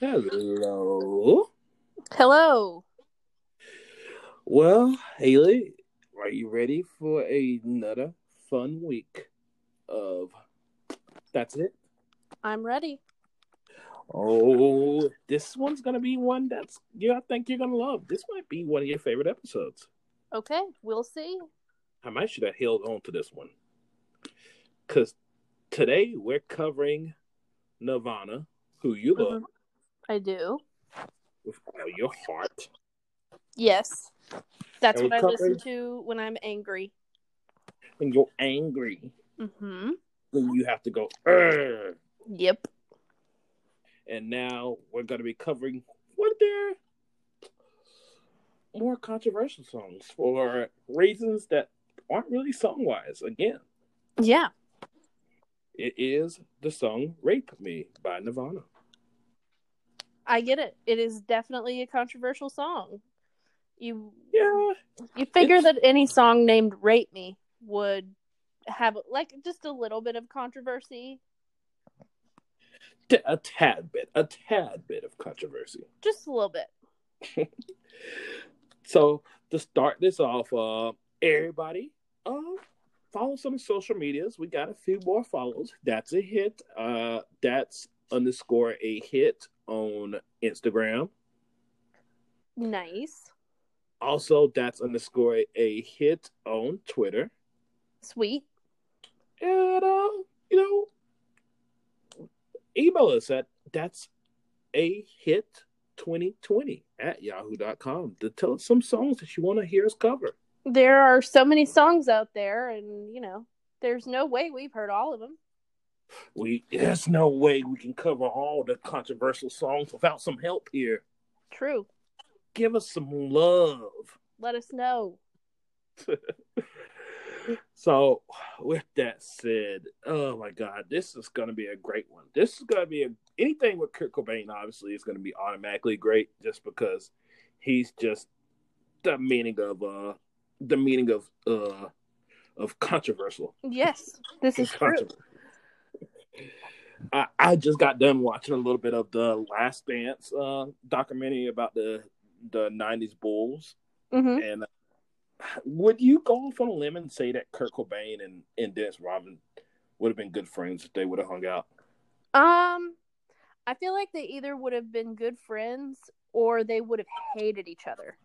Hello. Hello. Well, Haley, are you ready for another fun week of That's It? I'm ready. Oh, this one's gonna be one that's yeah, I think you're gonna love. This might be one of your favorite episodes. Okay, we'll see. I might should have held on to this one. Cause today we're covering Nirvana, who you love Mhm. I do. with all your heart. Yes. That's And what I listen to when I'm angry. When you're angry, Mm-hmm. when you have to go. Yep. and now we're going to be covering what are more controversial songs for reasons that aren't really song wise. Again, Yeah. it is the song Rape Me by Nirvana. I get it. It is definitely a controversial song. You Yeah, you figure It's- that any song named Rape Me would have like just a little bit of controversy. A tad bit, a tad bit of controversy. Just a little bit. So to start this off, uh, everybody, uh, follow some social medias. We got a few more follows. That's a hit. Uh, that's underscore a hit on Instagram. Nice. Also, that's underscore a hit on Twitter. Sweet. And uh, you know, email us at that's a hit 2020 at yahoo.com to tell us some songs that you want to hear us cover. There are so many songs out there and you know, there's no way we've heard all of them. We there's no way we can cover all the controversial songs without some help here. True. Give us some love. Let us know. So, with that said, oh my God, this is going to be a great one. This is going to be a, anything with Kurt Cobain. Obviously, is going to be automatically great just because he's just the meaning of uh the meaning of uh of controversial. Yes, this is true. I, I just got done watching a little bit of the Last Dance uh, documentary about the the '90s Bulls, hmm and uh, would you go off on a limb and say that Kurt Cobain and, and Dennis Rodman would have been good friends if they would have hung out? Um, I feel like they either would have been good friends or they would have hated each other.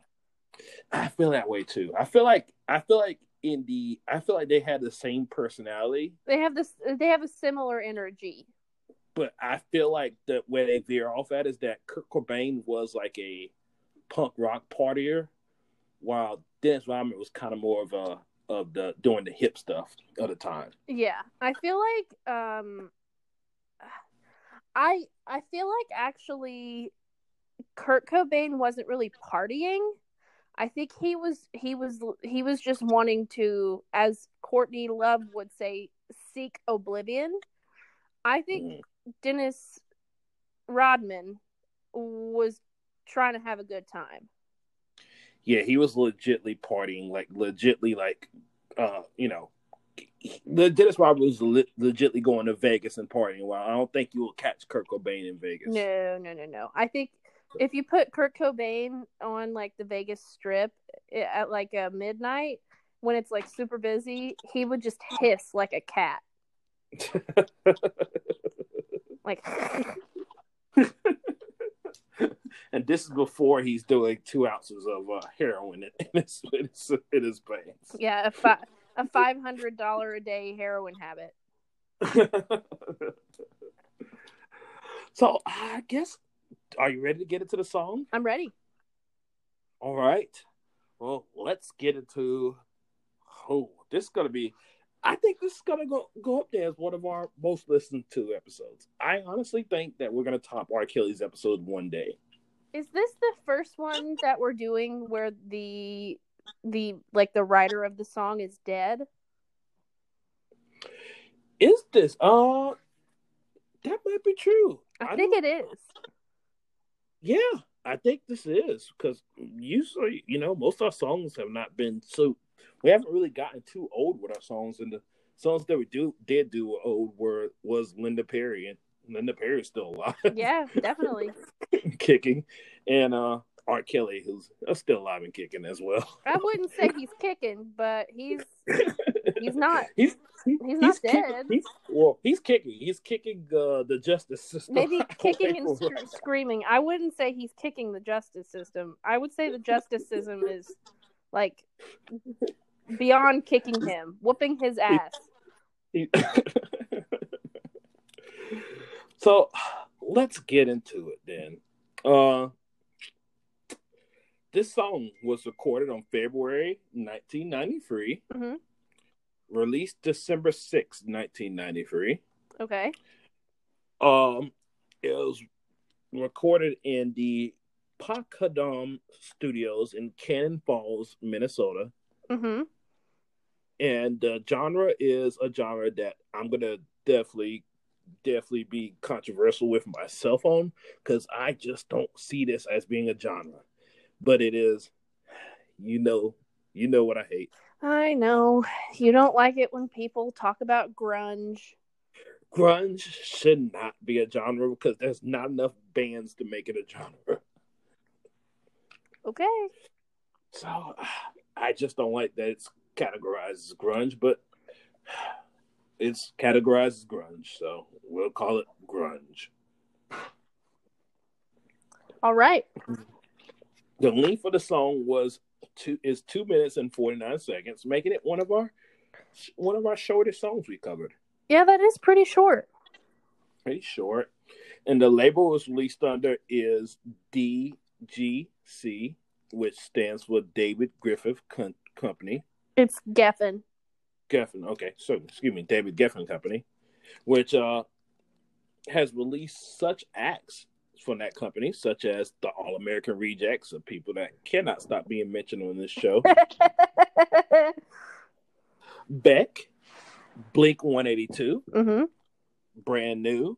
I feel that way too. I feel like I feel like in the I feel like they had the same personality, They have this. They have a similar energy. but I feel like that where they veer off at is that Kurt Cobain was like a punk rock partier, while Dennis Rodman was kind of more of a of the doing the hip stuff at the time. Yeah, I feel like um, I I feel like actually, Kurt Cobain wasn't really partying. I think he was he was he was just wanting to, as Courtney Love would say, seek oblivion. I think Mm. Dennis Rodman was trying to have a good time. Yeah, he was legitly partying, like legitly, like uh, you know, the Dennis Rodman was le- legitly going to Vegas and partying. Well, I don't think you will catch Kurt Cobain in Vegas. No, no, no, no. I think if you put Kurt Cobain on like the Vegas Strip at like a midnight when it's like super busy, he would just hiss like a cat. Like and this is before he's doing two ounces of uh, heroin in his, in his in his veins. yeah, a fi- a five hundred dollar a day heroin habit. so I guess, are you ready to get into the song? I'm ready. All right. Well, let's get into. Oh, this is gonna be. I think this is gonna go go up there as one of our most listened to episodes. I honestly think that we're gonna top R. Kelly's episode one day. Is this the first one that we're doing where the the like the writer of the song is dead? Is this? Uh, that might be true. I, think it is. Yeah, I think this is because usually, you know, most of our songs have not been so we haven't really gotten too old with our songs, and the songs that we do did do old were was Linda Perry, and Linda Perry is still alive. Yeah, definitely. kicking, and uh R. Kelly, who's still alive and kicking as well. I wouldn't say he's kicking, but he's he's not. he's he's, he's not kicking, dead. He's, well, he's kicking. He's kicking uh, the justice system. Maybe kicking and sc- screaming. I wouldn't say he's kicking the justice system. I would say the justice system is like beyond kicking him, whooping his ass. so let's get into it then. Uh, this song was recorded on February 1993, hmm released December 6, 1993. Okay. Um, it was recorded in the Pachyderm Studios in Cannon Falls, Minnesota. hmm And the genre is a genre that I'm gonna definitely, definitely be controversial with myself on because I just don't see this as being a genre, but it is. You know, you know what I hate. I know you don't like it when people talk about grunge. Grunge should not be a genre because there's not enough bands to make it a genre. Okay. So I just don't like that it's categorized as grunge, but it's categorized as grunge, so we'll call it grunge. All right. The length of the song was two is two minutes and forty nine seconds, making it one of our one of our shortest songs we covered. Yeah, that is pretty short. Pretty short. And the label it was released under is DGC, which stands for David Griffith Com- Company. It's Geffen. Geffen, okay, so excuse me, David Geffen Company, which uh has released such acts from that company, such as the All American Rejects of people that cannot stop being mentioned on this show. Beck, Blink 182, hmm Brand New,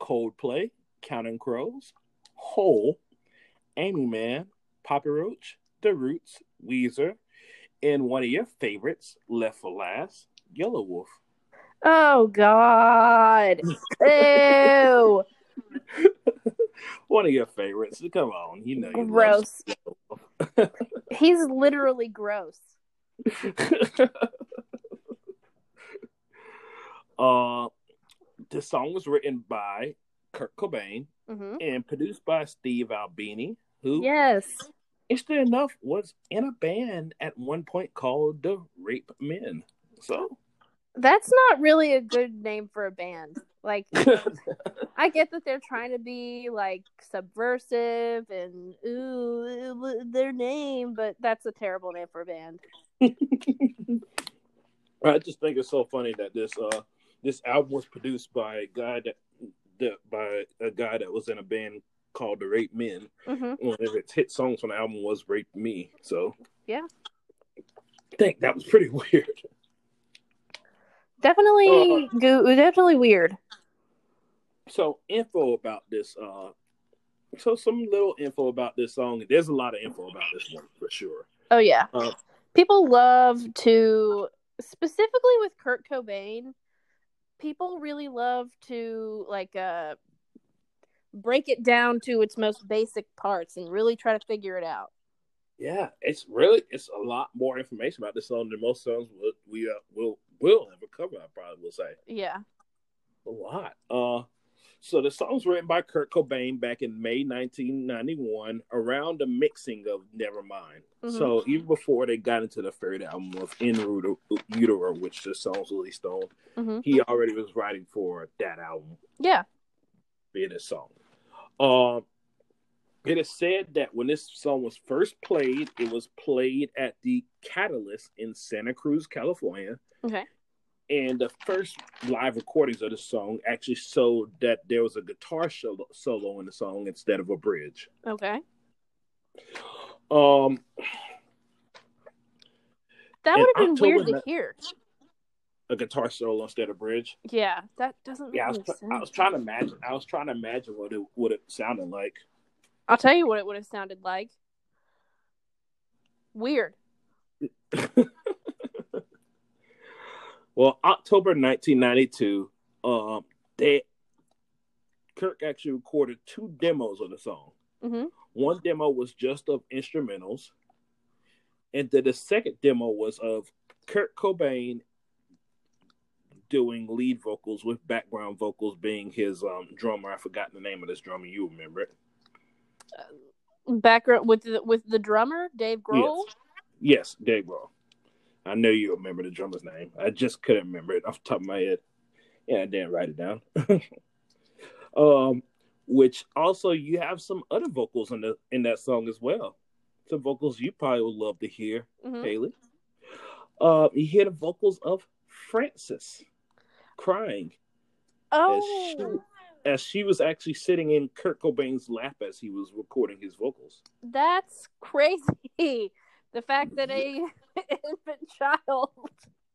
Coldplay, Counting Crows, Hole, Aimee Mann, Papa Roach, The Roots, Weezer, and one of your favorites, Left for Last, Yelawolf. Oh God. Ew. one of your favorites. Come on, you know you Gross. He's literally gross. uh, the song was written by Kurt Cobain hmm and produced by Steve Albini, who, Yes. interesting enough, was in a band at one point called the Rape Men. So, That's not really a good name for a band. Like, I get that they're trying to be like subversive and ooh their name, but that's a terrible name for a band. I just think it's so funny that this uh this album was produced by a guy that, that by a guy that was in a band called the Rape Men. hmm One of its hit songs on the album was "Rape Me." So Yeah. I think that was pretty weird. Definitely, go- definitely weird. So info about this. uh So some little info about this song. There's a lot of info about this one for sure. Oh yeah, Uh, people love to specifically with Kurt Cobain. People really love to like uh break it down to its most basic parts and really try to figure it out. yeah, it's really it's a lot more information about this song than most songs we we uh, will will ever cover. I probably will say. Yeah. A lot. Uh, so the song's written by Kurt Cobain back in May 1991, around the mixing of Nevermind. Mhm. So even before they got into the third album of In Utero, Utero which the song's released on, hmm he already was writing for that album, Yeah. being this song. Um, it is said that when this song was first played, it was played at the Catalyst in Santa Cruz, California. Okay. And the first live recordings of the song actually showed that there was a guitar solo, solo in the song instead of a bridge. Okay. Um, That would have been October weird to hear. a guitar solo instead of bridge. Yeah, that doesn't make Yeah, I was, any tr- sense. I was trying to imagine. I was trying to imagine what it what it sounded like. I'll tell you what it would have sounded like. Weird. Well, October 1992, um, they Kirk actually recorded two demos of the song. hmm One demo was just of instrumentals, and then the second demo was of Kurt Cobain doing lead vocals with background vocals being his um, drummer. I forgot the name of this drummer. You remember it? Background with the, with the drummer Dave Grohl. Yes, Dave Grohl. I know you remember the drummer's name. I just couldn't remember it off the top of my head. Yeah, I didn't write it down. um, which also you have some other vocals in the in that song as well. Some vocals you probably would love to hear, Mhm. Haley. Uh, you hear the vocals of Frances crying Oh, as she was actually sitting in Kurt Cobain's lap as he was recording his vocals. that's crazy. The fact that a infant child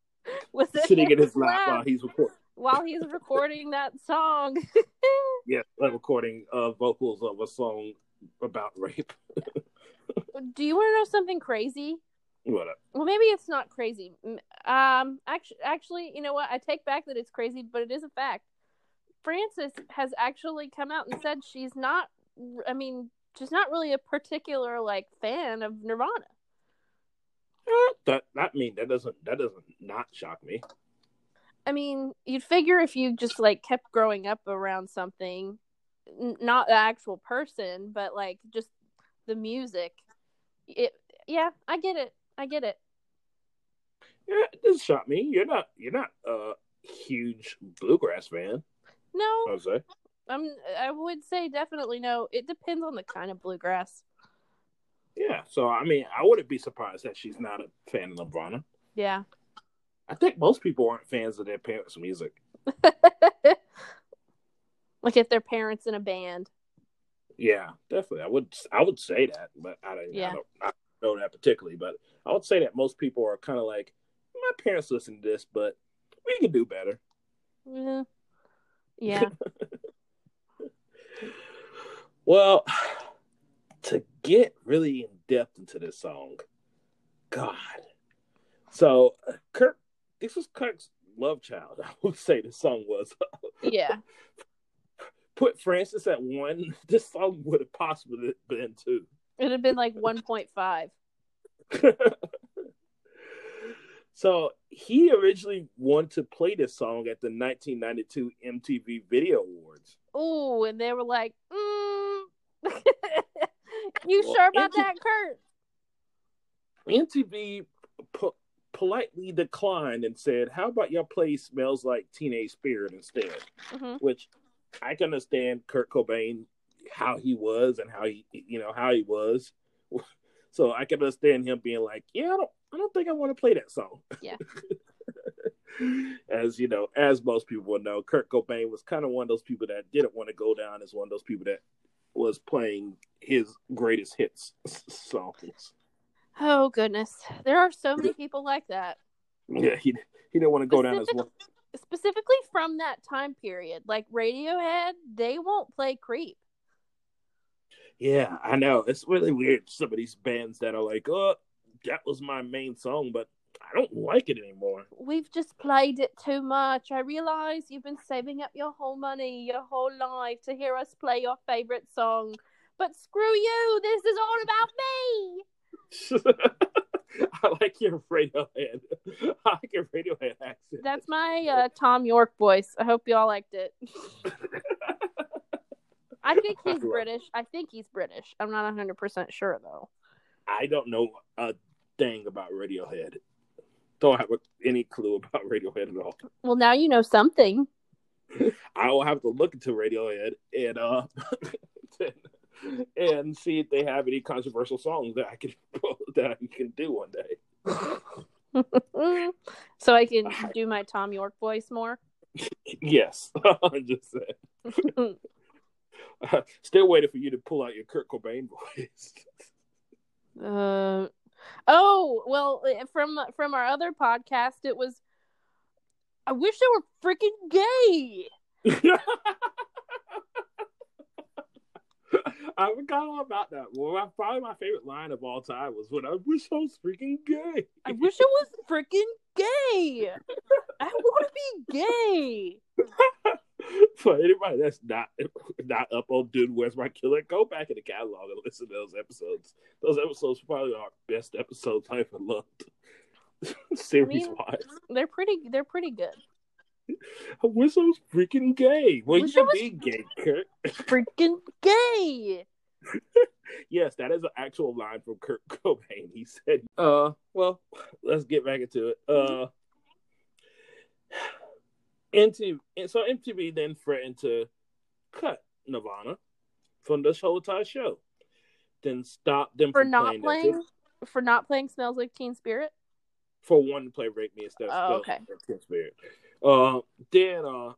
was Sitting in his lap lap while he's recording. while he's recording that song. Yeah, recording uh, vocals of a song about rape. Do you want to know something crazy? What? up? Well, maybe it's not crazy. Um, actually, actually, you know what? I take back that it's crazy, but it is a fact. Frances has actually come out and said she's not. I mean, she's not really a particular like fan of Nirvana. Uh, that that mean that doesn't that doesn't not shock me. I mean, you'd figure if you just like kept growing up around something, n- not the actual person, but like just the music. It, yeah, I get it. I get it. Yeah, it doesn't shock me. You're not you're not a huge bluegrass fan. No, I would say. I'm. I would say definitely no. It depends on the kind of bluegrass. Yeah, so I mean, I wouldn't be surprised that she's not a fan of Nirvana. Yeah. I think most people aren't fans of their parents' music. like if their parents in a band. Yeah, definitely. I would I would say that, but I don't, Yeah. I don't, I don't know that particularly. But I would say that most people are kind of like, my parents listen to this, but we can do better. Yeah. Yeah. Well, to get really in depth into this song, God. So, Kirk, this was Kirk's love child. I would say the song was. yeah. Put Frances at one, this song would have possibly been two. It'd have been like 1.5. so he originally wanted to play this song at the 1992 MTV Video Awards. Oh, and they were like, mm. "You Well, sure about MTV that, Kurt?" MTV po- politely declined and said, "How about y'all play "Smells Like Teenage Spirit" instead?" hmm Which I can understand Kurt Cobain how he was and how he you know how he was. So I can understand him being like, "Yeah, I don't, I don't think I want to play that song." Yeah. as you know, as most people will know, Kurt Cobain was kind of one of those people that didn't want to go down as one of those people that was playing his greatest hits songs. Oh goodness, there are so many people like that. Yeah, he he didn't want to go down as one. Specifically from that time period, like Radiohead, they won't play "Creep." Yeah, I know. It's really weird. Some of these bands that are like, oh, that was my main song, but I don't like it anymore. We've just played it too much. I realize you've been saving up your whole money, your whole life to hear us play your favorite song. But screw you, this is all about me. I like your Radiohead. I like your Radiohead accent. That's my uh, Thom Yorke voice. I hope y'all liked it. I think he's British. I think he's British. I'm not 100% sure though. I don't know a thing about Radiohead. Don't have any clue about Radiohead at all. Well, now you know something. I will have to look into Radiohead and uh and see if they have any controversial songs that I can that I can do one day. so I can do my Thom Yorke voice more. Yes, I'm just saying. Still waiting for you to pull out your Kurt Cobain voice. Uh, oh well, eh, from from our other podcast, it was. I wish they were freaking gay. I forgot all about that. Well, my, probably my favorite line of all time was when I wish I was freaking gay. I wish I was freaking gay. I want to be gay. For anybody that's not not up on Dude, Where's My Killer, go back in the catalog and listen to those episodes. Those episodes probably our best episodes I ever loved. Series wise. They're pretty they're pretty good. Whistle's freaking gay. Well, you Whistle be gay, Kurt. Freaking gay. yes, that is an actual line from Kurt Cobain. He said, "Uh, well, let's get back into it. Uh, MTV, so MTV then threatened to cut Nirvana from this whole entire show, then stop them For from not playing, playing for not playing Smells Like Teen Spirit? for one to play "Rape Me" instead Oh, of okay. Spell Teen Spirit. Uh, then uh,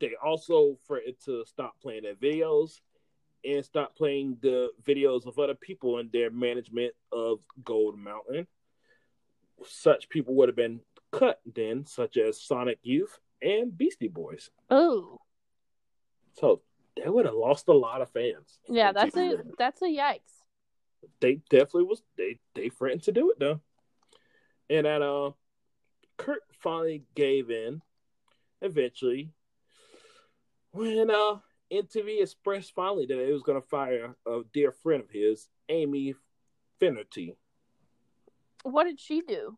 they also threatened to stop playing their videos and stop playing the videos of other people in their management of Gold Mountain. Such people would have been cut then, such as Sonic Youth and Beastie Boys. Oh. So they would have lost a lot of fans. Yeah, that's a that's a yikes. They definitely was they they threatened to do it though. And that uh Kurt finally gave in eventually when uh MTV expressed finally that it was gonna fire a dear friend of his, Amy Finnerty. What did she do?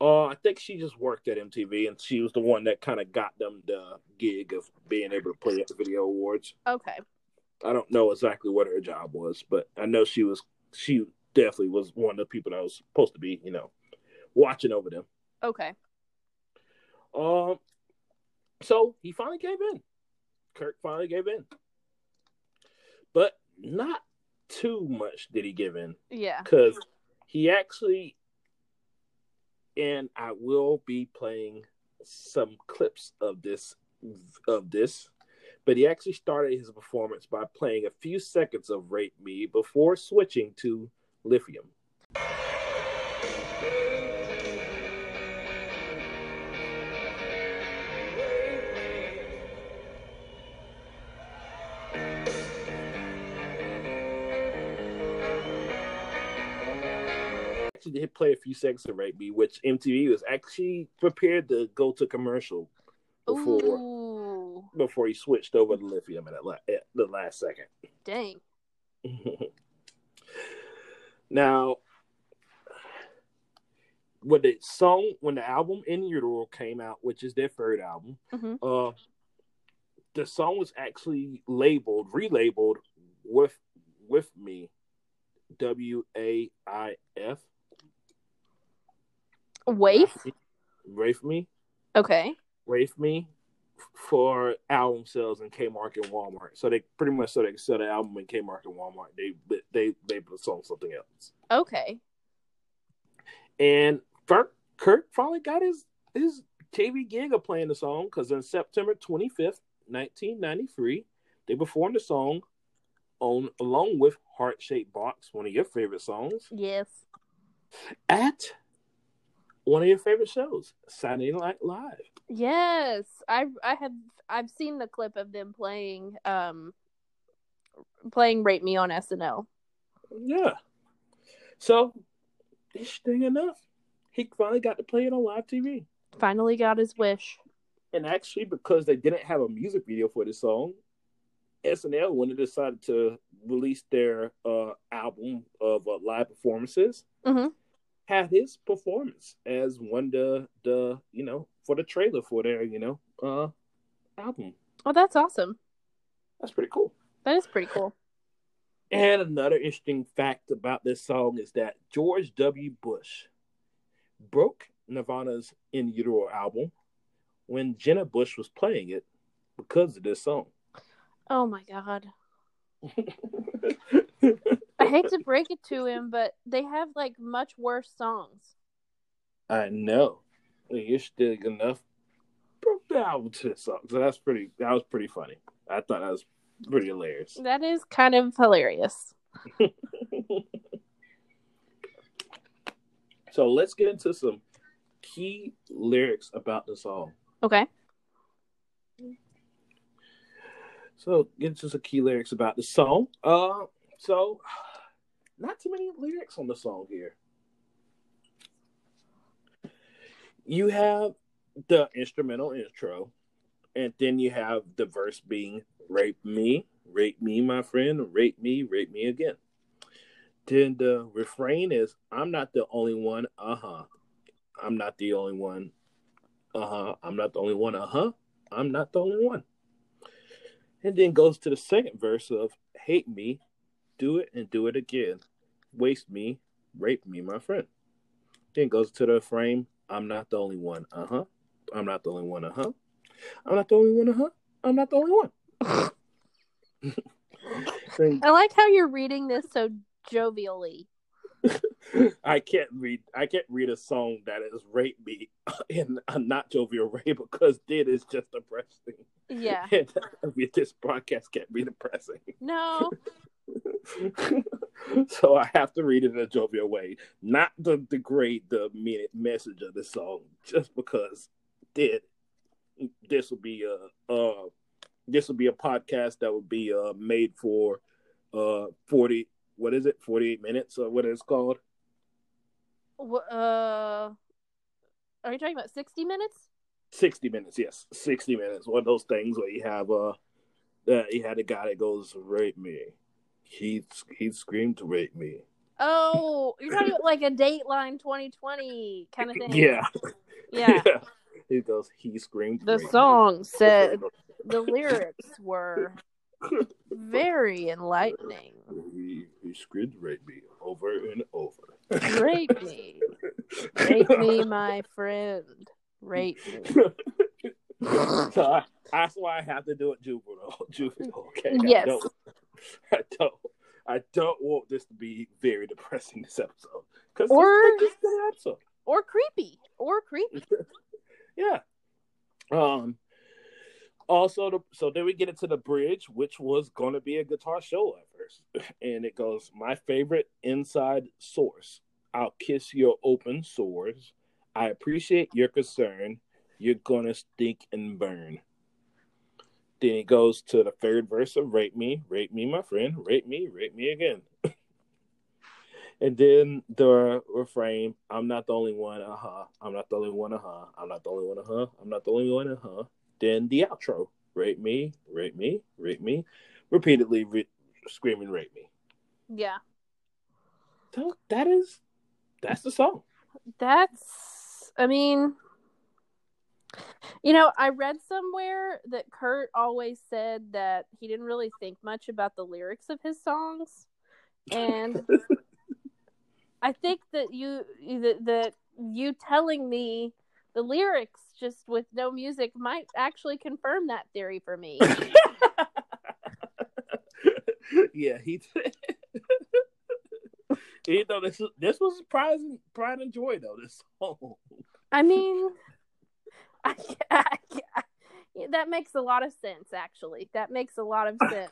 Uh I think she just worked at MTV and she was the one that kinda got them the gig of being able to play at the video awards. Okay. I don't know exactly what her job was, but I know she was she definitely was one of the people that was supposed to be, you know, watching over them. Okay. Um so he finally gave in. Kirk finally gave in. But not too much did he give in Yeah. cuz he actually and I will be playing some clips of this of this but he actually started his performance by playing a few seconds of Rape Me before switching to Lithium. Actually, did play a few seconds of Rape Me, which MTV was actually prepared to go to commercial before Ooh. before he switched over to Lithium at, la- at the last second. Dang. now, when the song, when the album In Utero came out, which is their third album, hmm uh, the song was actually labeled, relabeled with with me, W A I F, Waif? Rafe me, Okay. Rafe me for album sales in Kmart and Walmart. So they pretty much so they could sell the album in Kmart and Walmart. They they they put the something else. Okay. And Kurt, Kurt finally got his his TV gig of playing the song because on September 25th, 1993, they performed the song on along with Heart Shaped Box, one of your favorite songs, Yes. at one of your favorite shows, Saturday Night Live. Yes. I I have I've seen the clip of them playing um playing Rape Me on SNL. Yeah. So, interesting enough, he finally got to play it on live TV. Finally got his wish. And actually, because they didn't have a music video for this song, SNL, when they decided to release their uh, album of uh, live performances, Mhm. Had his performance as one of the, the, you know, for the trailer for their, you know, uh, album. Oh, that's awesome. That's pretty cool. That is pretty cool. And another interesting fact about this song is that George W. Bush broke Nirvana's In Utero album when Jenna Bush was playing it because of this song. Oh my god. I hate to break it to him, but they have like much worse songs. I know. You're still enough. Album to this song. So that's pretty that was pretty funny. I thought that was pretty hilarious. That is kind of hilarious. so let's get into some key lyrics about the song. Okay. So get into some key lyrics about the song. Uh, so not too many lyrics on the song here. You have the instrumental intro, and then you have the verse being "Rape me, rape me, my friend, rape me, rape me again." Then the refrain is "I'm not the only one." Uh huh. I'm not the only one. Uh huh. I'm not the only one. Uh huh. I'm not the only one. And then goes to the second verse of "Hate me, do it and do it again, waste me, rape me, my friend." Then goes to the frame I'm not the only one. Uh huh. I'm not the only one. Uh huh. I'm not the only one. Uh huh. I'm not the only one. I like how you're reading this so jovially. I can't read. I can't read a song that is rape me in a not jovial way because then it's just depressing. Yeah. And this broadcast can't be depressing. No. so I have to read it in a jovial way, not to degrade the message of the song, just because did this will be a uh this will be a podcast that would be uh made for uh 40 what is it? 48 minutes or what it's called? Uh are you talking about 60 minutes? 60 minutes yes. 60 minutes. One of those things where you have uh uh, you had a guy that goes rape me he he screamed to rape me oh you're talking about like a dateline 2020 kind of thing yeah yeah, yeah. he goes he screamed the song me. said the lyrics were very enlightening. He, he screamed to rape me over and over. Rape me. Rape me, my friend. Rape me. so I, that's why I have to do it juvenile. Juvenile, okay? Yes. I don't, I don't, want this to be very depressing this episode. Cause or, this, this episode. or creepy. Or creepy. yeah. Um also the, so then we get into the bridge which was going to be a guitar show at first and it goes my favorite inside source i'll kiss your open sores i appreciate your concern you're gonna stink and burn then he goes to the third verse of rape me rape me my friend rape me rape me again. And then the refrain i'm not the only one uh-huh i'm not the only one uh-huh i'm not the only one uh-huh i'm not the only one uh-huh. Then the outro rape me rape me rape me repeatedly re- screaming rape me. Yeah. So that is that's the song. That's i mean you know i read somewhere that kurt always said that he didn't really think much about the lyrics of his songs and i think that you that, that you telling me the lyrics just with no music might actually confirm that theory for me. yeah, he. you know, this this was surprising pride and joy though. This song. I mean, I, I, I, that makes a lot of sense. Actually, that makes a lot of sense.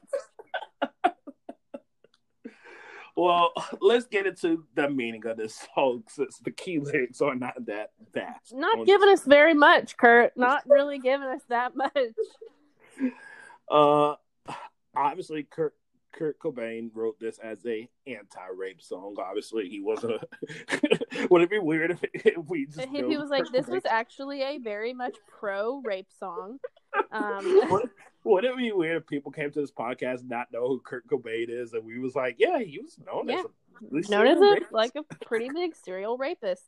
Well, let's get into the meaning of this song since the key lyrics are not that vast. Not giving us very much, Kurt. Not really giving us that much. Uh, obviously, Kurt Kurt Cobain wrote this as a anti-rape song. Obviously, he wasn't. A... Would it be weird if, if we just? If he was like, "This was actually a very much pro-rape song." Um, would it be weird if people came to this podcast not know who Kurt Cobain is, and we was like, "Yeah, he was known yeah. as a known as a like a pretty big serial rapist."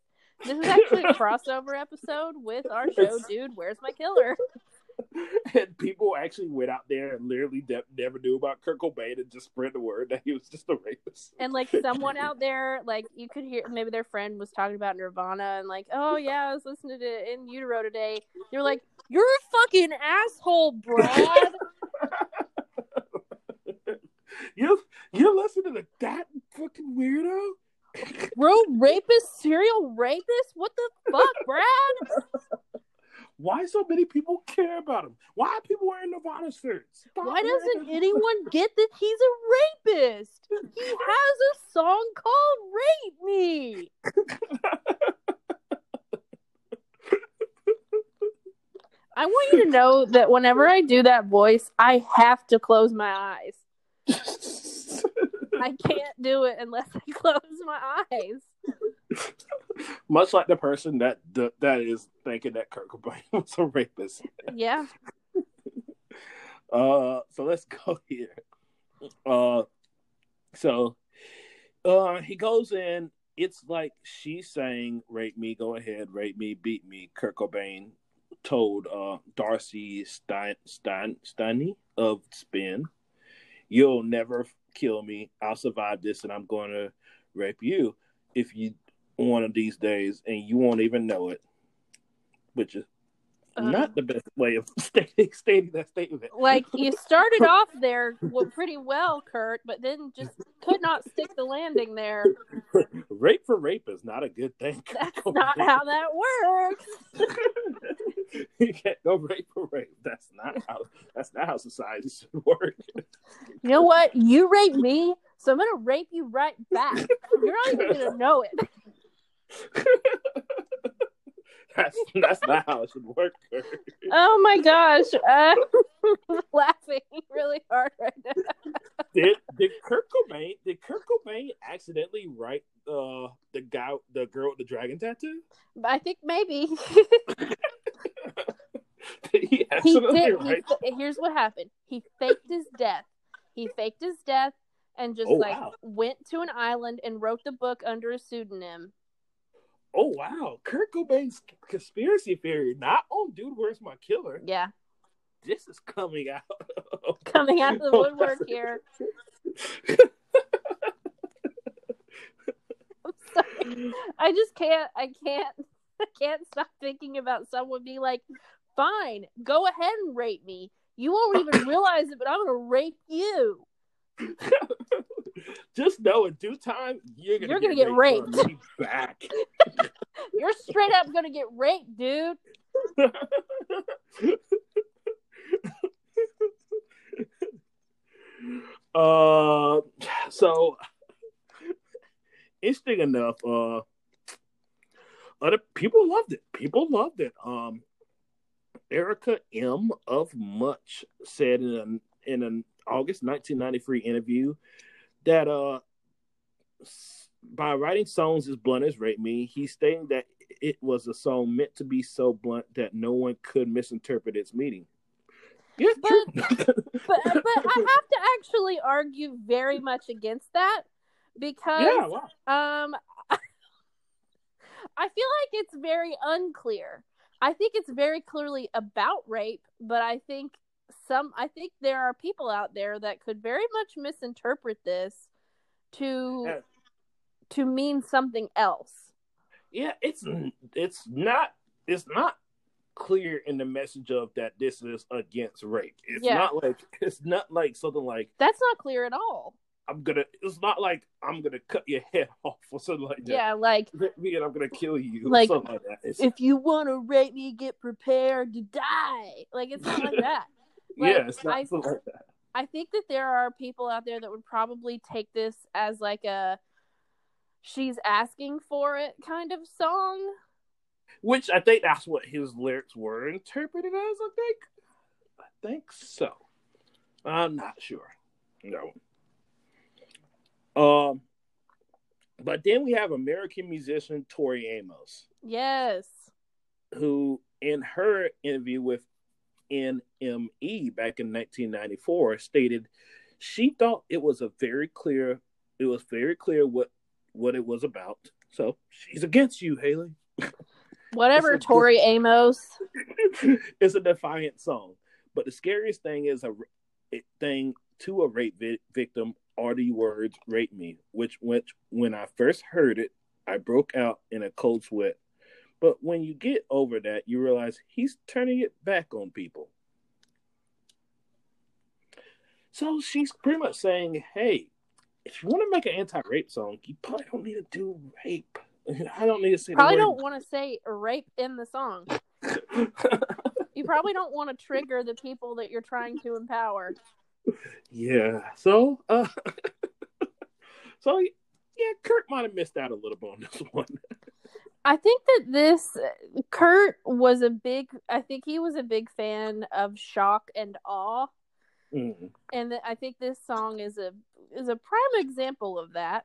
This is actually a crossover episode with our show, dude. Where's my killer? and people actually went out there and literally de- never knew about Kurt Cobain and just spread the word that he was just a rapist. And like someone out there, like you could hear maybe their friend was talking about Nirvana and like, oh yeah, I was listening to In Utero today. They're like, you're a fucking asshole, Brad. you you're listening to that fucking weirdo. Bro, rapist, serial rapist? What the fuck, Brad? Why so many people care about him? Why are people wearing Nirvana shirts? Stop Why doesn't anyone get that he's a rapist? He has a song called Rape Me. I want you to know that whenever I do that voice, I have to close my eyes. I can't do it unless I close my eyes. Much like the person that that is thinking that Kurt Cobain was a rapist. Yeah. uh, so let's go here. Uh, so, uh, he goes in. It's like she's saying, "Rape me, go ahead, rape me, beat me." Kurt Cobain told uh Darcy Stein Stein Steiny of Spin, "You'll never kill me. I'll survive this, and I'm going to rape you if you one of these days, and you won't even know it." Which is uh, not the best way of stating, stating that statement. Like you started off there pretty well, Kurt, but then just could not stick the landing there. Rape for rape is not a good thing. That's not how that works. you can't go rape for rape. That's not how. That's not how society should work. You know what? You rape me, so I'm gonna rape you right back. You're not even gonna know it. that's that's not how it should work. Oh my gosh, uh, laughing really hard right now. Did did Kurt Cobain did Kurt Cobain accidentally write uh the guy the girl with the dragon tattoo? I think maybe. did he, he did. He, here's what happened. He faked his death. He faked his death and just oh, like wow. went to an island and wrote the book under a pseudonym oh wow, Kurt Cobain's conspiracy theory, not on Dude, Where's My Killer? Yeah. This is coming out. coming out of the woodwork here. I just can't. I can't. I can't stop thinking about someone being like, "Fine, go ahead and rape me. You won't even realize it, but I'm gonna rape you." Just know in due time you're gonna, you're gonna get, raped. raped. Back. you're straight up gonna get raped, dude. uh, so interesting enough, uh, other people loved it. People loved it. Um, Erica M of Much said in an in an August 1993 interview that uh by writing songs as blunt as Rape Me, he's stating that it was a song meant to be so blunt that no one could misinterpret its meaning. Yeah, but, but but I have to actually argue very much against that because yeah, wow. um I feel like it's very unclear. I think it's very clearly about rape, but I think some I think there are people out there that could very much misinterpret this to yeah. to mean something else. Yeah, it's it's not it's not clear in the message of that this is against rape. It's yeah. not like it's not like something like That's not clear at all. I'm gonna. It's not like I'm gonna cut your head off or something like that. Yeah, like rape me and I'm gonna kill you. Like, something like that. It's, if you want to rape me, get prepared to die. Like it's not like that. Like, yeah, it's not I, like that. I think that there are people out there that would probably take this as like a she's asking for it kind of song. Which I think that's what his lyrics were interpreted as, I think. I think so. I'm not sure. No. Um but then we have American musician Tori Amos. Yes. Who in her interview with NME back in 1994 stated she thought it was a very clear it was very clear what what it was about. So she's against you, Haley. Whatever, Tori Amos. it's a defiant song. But the scariest thing is a thing to a rape vi- victim are the words "rape me," which which when I first heard it, I broke out in a cold sweat but when you get over that, you realize he's turning it back on people. So she's pretty much saying, hey, if you want to make an anti-rape song, you probably don't need to do rape. I don't need to say. Probably don't want to say rape in the song. you probably don't want to trigger the people that you're trying to empower. Yeah. So, uh, so yeah, Kurt might have missed out a little bit on this one. I think that this Kurt was a big. I think he was a big fan of shock and awe, mm-hmm. and I think this song is a is a prime example of that.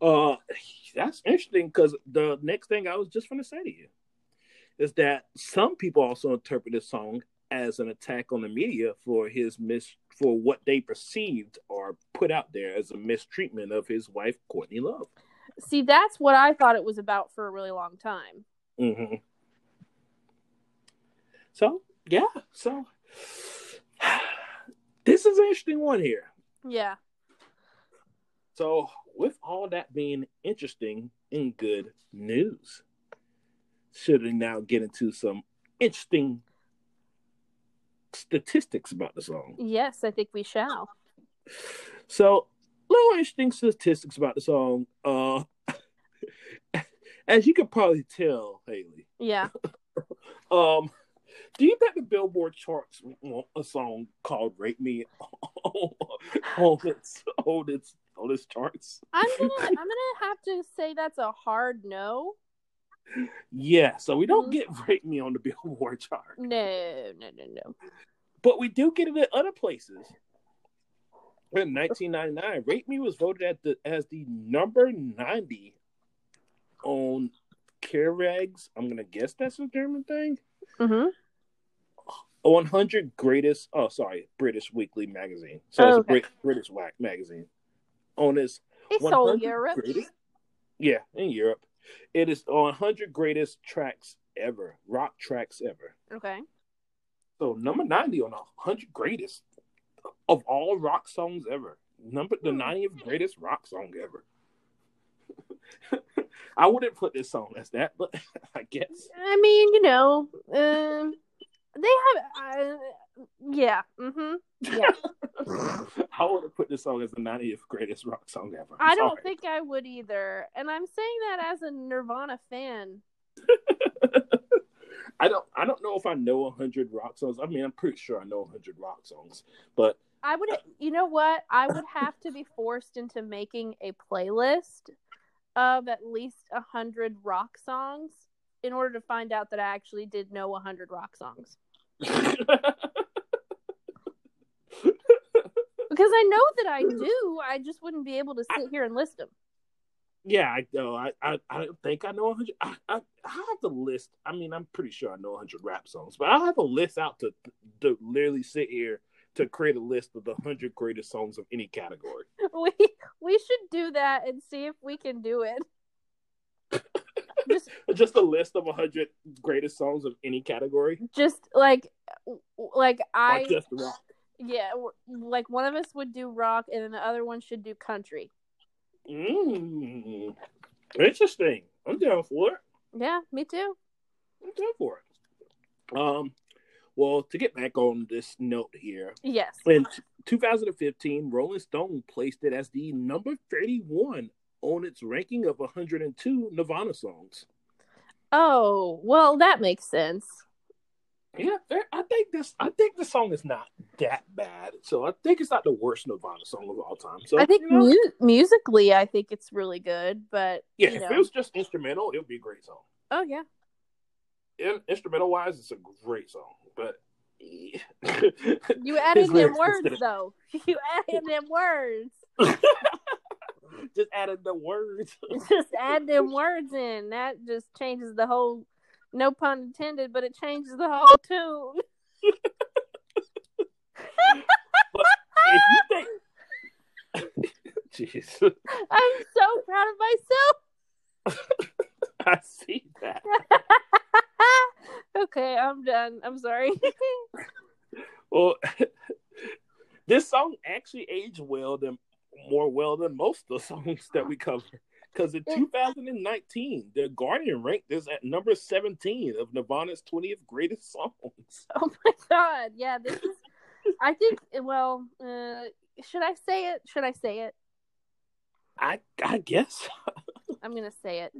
Uh, that's interesting because the next thing I was just going to say to you is that some people also interpret this song as an attack on the media for his mis for what they perceived or put out there as a mistreatment of his wife Courtney Love. See, that's what I thought it was about for a really long time. Mm-hmm. So yeah, so this is an interesting one here. Yeah. So with all that being interesting and good news, should we now get into some interesting statistics about the song? Yes, I think we shall. So, little interesting statistics about the song. Uh, as you could probably tell, Haley. Yeah. Um, do you bet the Billboard charts want a song called "Rape Me" on its on its on its charts? I'm gonna I'm gonna have to say that's a hard no. Yeah, so we don't Mhm. get "Rape Me" on the Billboard chart, No, no, no, no. but we do get it at other places. In 1999, "Rape Me" was voted at the as the number 90 on Kerrang's. I'm gonna guess that's a German thing. Mm-hmm. 100 greatest oh sorry british weekly magazine so it's Oh, a. Brit, british whack magazine on this, It's 100 all Europe. greatest yeah in europe it is on 100 greatest tracks ever rock tracks ever Okay. so number 90 on 100 greatest of all rock songs ever number the Hmm. 90th greatest rock song ever i wouldn't put this song as that but i guess I mean, you know, um, they have. Uh, yeah. Mm-hmm. Yeah. I would have put this song as the 90th greatest rock song ever. I I'm don't sorry. think I would either, and I'm saying that as a Nirvana fan. I don't. I don't know if I know hundred rock songs. I mean, I'm pretty sure I know hundred rock songs, but I would, you know what? I would have to be forced into making a playlist of at least a hundred rock songs in order to find out that I actually did know a hundred rock songs. Because I know that I do, I just wouldn't be able to sit here and list them. Yeah, I know. I, I, I don't think I know hundred. I, I, I have the list. I mean, I'm pretty sure I know hundred rap songs, but I have a list out to to literally sit here to create a list of the hundred greatest songs of any category. We we should do that and see if we can do it. just Just a list of hundred greatest songs of any category, just like like or I just rock. yeah, like one of us would do rock and then the other one should do country. Mm, interesting. I'm down for it. Yeah, me too. I'm down for it. Um, well, to get back on this note here, Yes. in t- 2015, Rolling Stone placed it as the number 31 on its ranking of 102 Nirvana songs. Oh, well, that makes sense. Yeah, eh, I think this. I think the song is not that bad. So I think it's not the worst Nirvana song of all time. So I think you know, mu- musically, I think it's really good, but yeah, if know. it was just instrumental, it would be a great song. oh yeah, In, instrumental wise, it's a great song. But you added them words though. You added them words. just added the words. just add them words in. That just changes the whole. No pun intended, but it changes the whole tune. think, jeez, I'm so proud of myself. I see that. okay, I'm done. I'm sorry. Well, this song actually aged well than more well than most of the songs that we cover. Because in 2019, the Guardian ranked this at number 17 of Nirvana's 20th greatest songs. oh my god. Yeah, this is. I think. Well, uh, should I say it? Should I say it? I I guess. I'm gonna say it.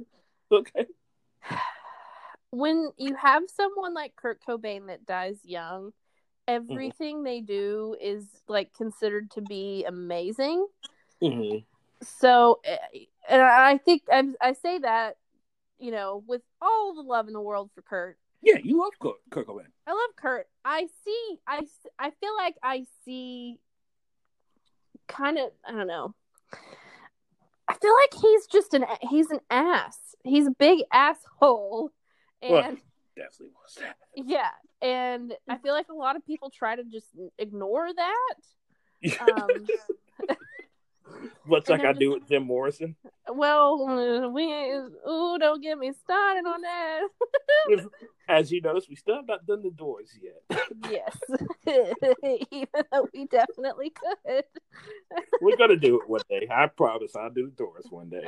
okay. When you have someone like Kurt Cobain that dies young, everything they do is like considered to be amazing. Mhm. So, eh, and I think I, I say that, you know, with all the love in the world for Kurt. Yeah, you love Kurt, Kurt Cobain. I love Kurt. I see. i i feel like I see. Kind of. I don't know. I feel like he's just an he's an ass. He's a big asshole, and Well, Definitely was that. yeah, and I feel like a lot of people try to just ignore that. Um, Much like I do with Jim Morrison. well, uh, we ooh, don't get me started on that. As you notice, we still have not done the doors yet. yes, even though we definitely could. We're gonna do it one day. I promise. I'll do the doors one day.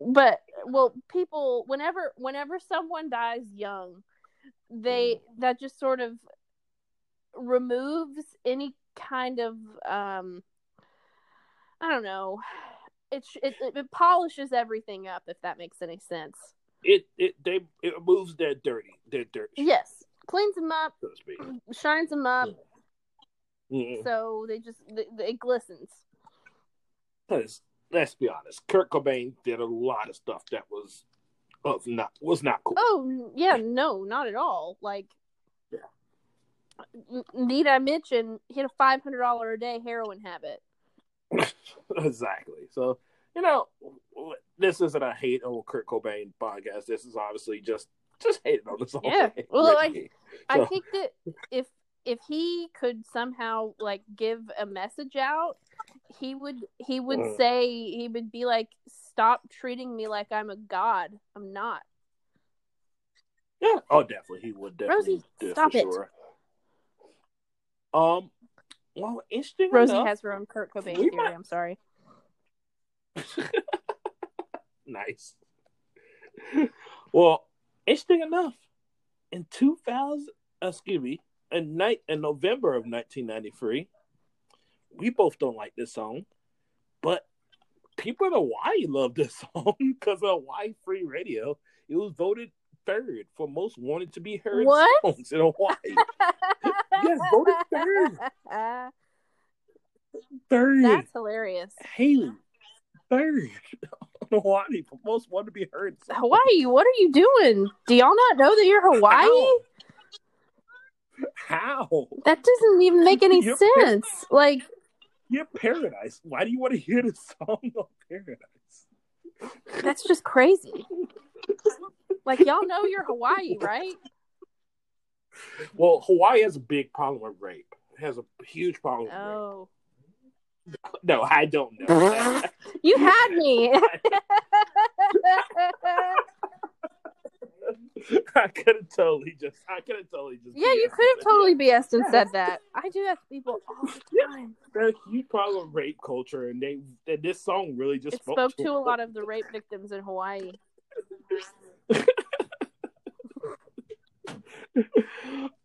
but well people whenever whenever someone dies young they that just sort of removes any kind of um i don't know it it, it, polishes everything up if that makes any sense It it they it moves their dirty their dirt, yes cleans them up so to speak. shines them up Mm. so they just they, it glistens Because let's be honest, Kurt Cobain did a lot of stuff that was of not was not cool. Oh yeah, no, not at all. Like, Yeah. Need I mention he had a five hundred dollar a day heroin habit? exactly. So you know, this isn't a hate on Kurt Cobain podcast. This is obviously just just hating on this song. Yeah. Well, like, Ricky. I So- think that if if he could somehow like give a message out, he would he would Mm. say he would be like, "Stop treating me like I'm a god. I'm not." Yeah. Oh, definitely. He would definitely Rosie, stop for it. sure. Um. Well, interesting. Rosie enough, has her own Kurt Cobain theory. might- I'm sorry. nice. well, interesting enough, in 2000, uh, excuse me, in night in November of 1993, we both don't like this song, but people in Hawaii love this song because of Hawaii Free Radio. It was voted third for most wanted to be heard What? songs in Hawaii. Yes, voted third. Third. That's hilarious. Haley, third on Hawaii for most wanted to be heard. songs. Hawaii, what are you doing? Do y'all not know that you're Hawaii? How? That doesn't even make any You're sense. Like, You're paradise. Why do you want to hear the song on paradise? that's just crazy. Like, y'all know you're Hawaii, right? Well, Hawaii has a big problem with rape. It has a huge problem with Oh. rape. No, I don't know. You had me. I could have totally just. I could have totally just. yeah, you could have totally BS'd and said that. I do that to people all the time. There's a huge rape culture, and they and this song really just It spoke to a lot of the rape victims in Hawaii.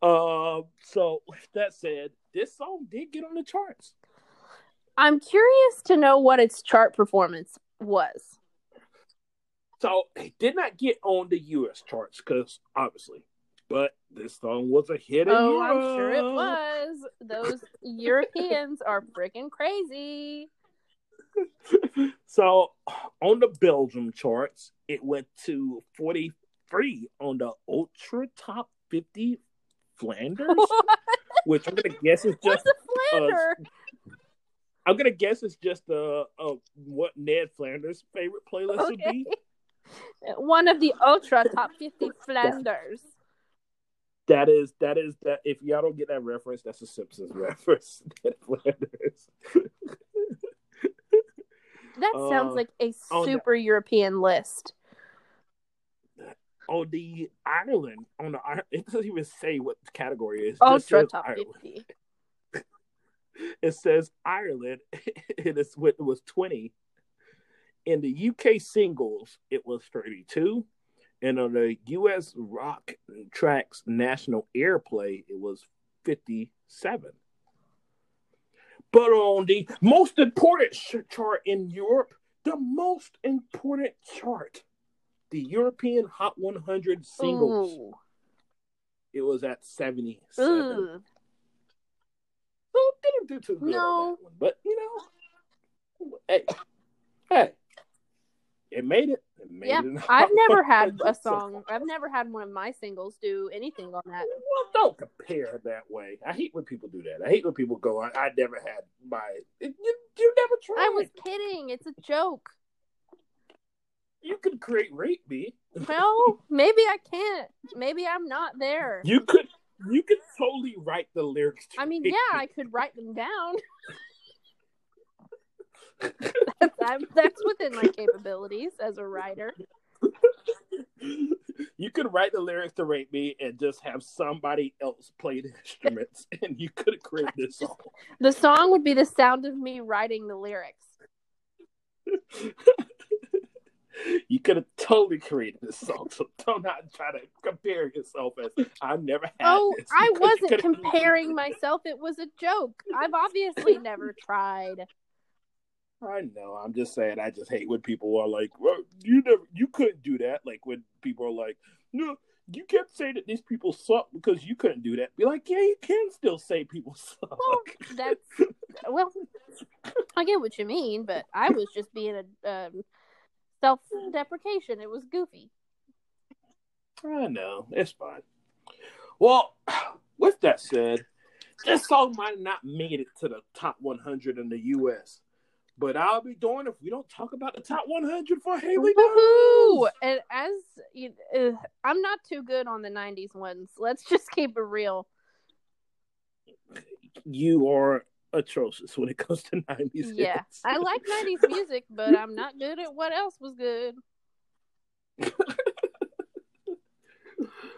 um. So with that said, this song did get on the charts. I'm curious to know what its chart performance was. So it did not get on the U.S. charts because obviously, but this song was a hit. in Oh, I'm sure it was. Those Europeans are freaking crazy. so on the Belgium charts, it went to 43 on the Ultra Top 50 Flanders, which I'm gonna guess is just a flander? I'm gonna guess it's just uh, uh what Ned Flanders' favorite playlist would be. One of the ultra top 50 Flanders. That is that is that. If y'all don't get that reference, that's a Simpsons reference. Ned Flanders. That sounds Uh, like a the- super European list. on the Ireland, on the it doesn't even say what the category is. Ultra top Ireland. 50. It says Ireland. It is it was twenty. In the UK singles, it was thirty-two, and on the US rock tracks national airplay, it was fifty-seven. But on the most important chart in Europe, the most important chart, the European Hot 100 singles, Ooh. it was at 77. Ooh. So it didn't do too good No. on that one. But, you know, hey, hey, it made it. Yeah, I've never had a song. I've never had one of my singles do anything on that. Well, don't compare that way. I hate when people do that. I hate when people go, "I, I never had my." You, you never tried. I was kidding. It's a joke. You could create "Rape Me." Well, maybe I can't. Maybe I'm not there. You could. You could totally write the lyrics. I mean, yeah, I could write them down. that's, that's within my capabilities as a writer. You could write the lyrics to "Rape Me" and just have somebody else play the instruments, and you could have created this song. The song would be the sound of me writing the lyrics. you could have totally created this song. So don't not try to compare yourself as I've never had. Oh. I wasn't comparing myself. It was a joke. I've obviously never tried. I know. I'm just saying. I just hate when people are like, "Well, you never, you couldn't do that." Like when people are like, "No, you can't say that these people suck because you couldn't do that." Be like, "Yeah, you can still say people suck." Well, that's well, I get what you mean, but I was just being a um, self-deprecation. It was goofy. I know. It's fine. Well, with that said, this song might not made it to the top 100 in the U.S., but I'll be doing if we don't talk about the top 100 for Haley. Woohoo! And as you, uh, I'm not too good on the '90s ones. Let's just keep it real. You are atrocious when it comes to 90s. Yeah, hits. I like '90s music, but I'm not good at what else was good.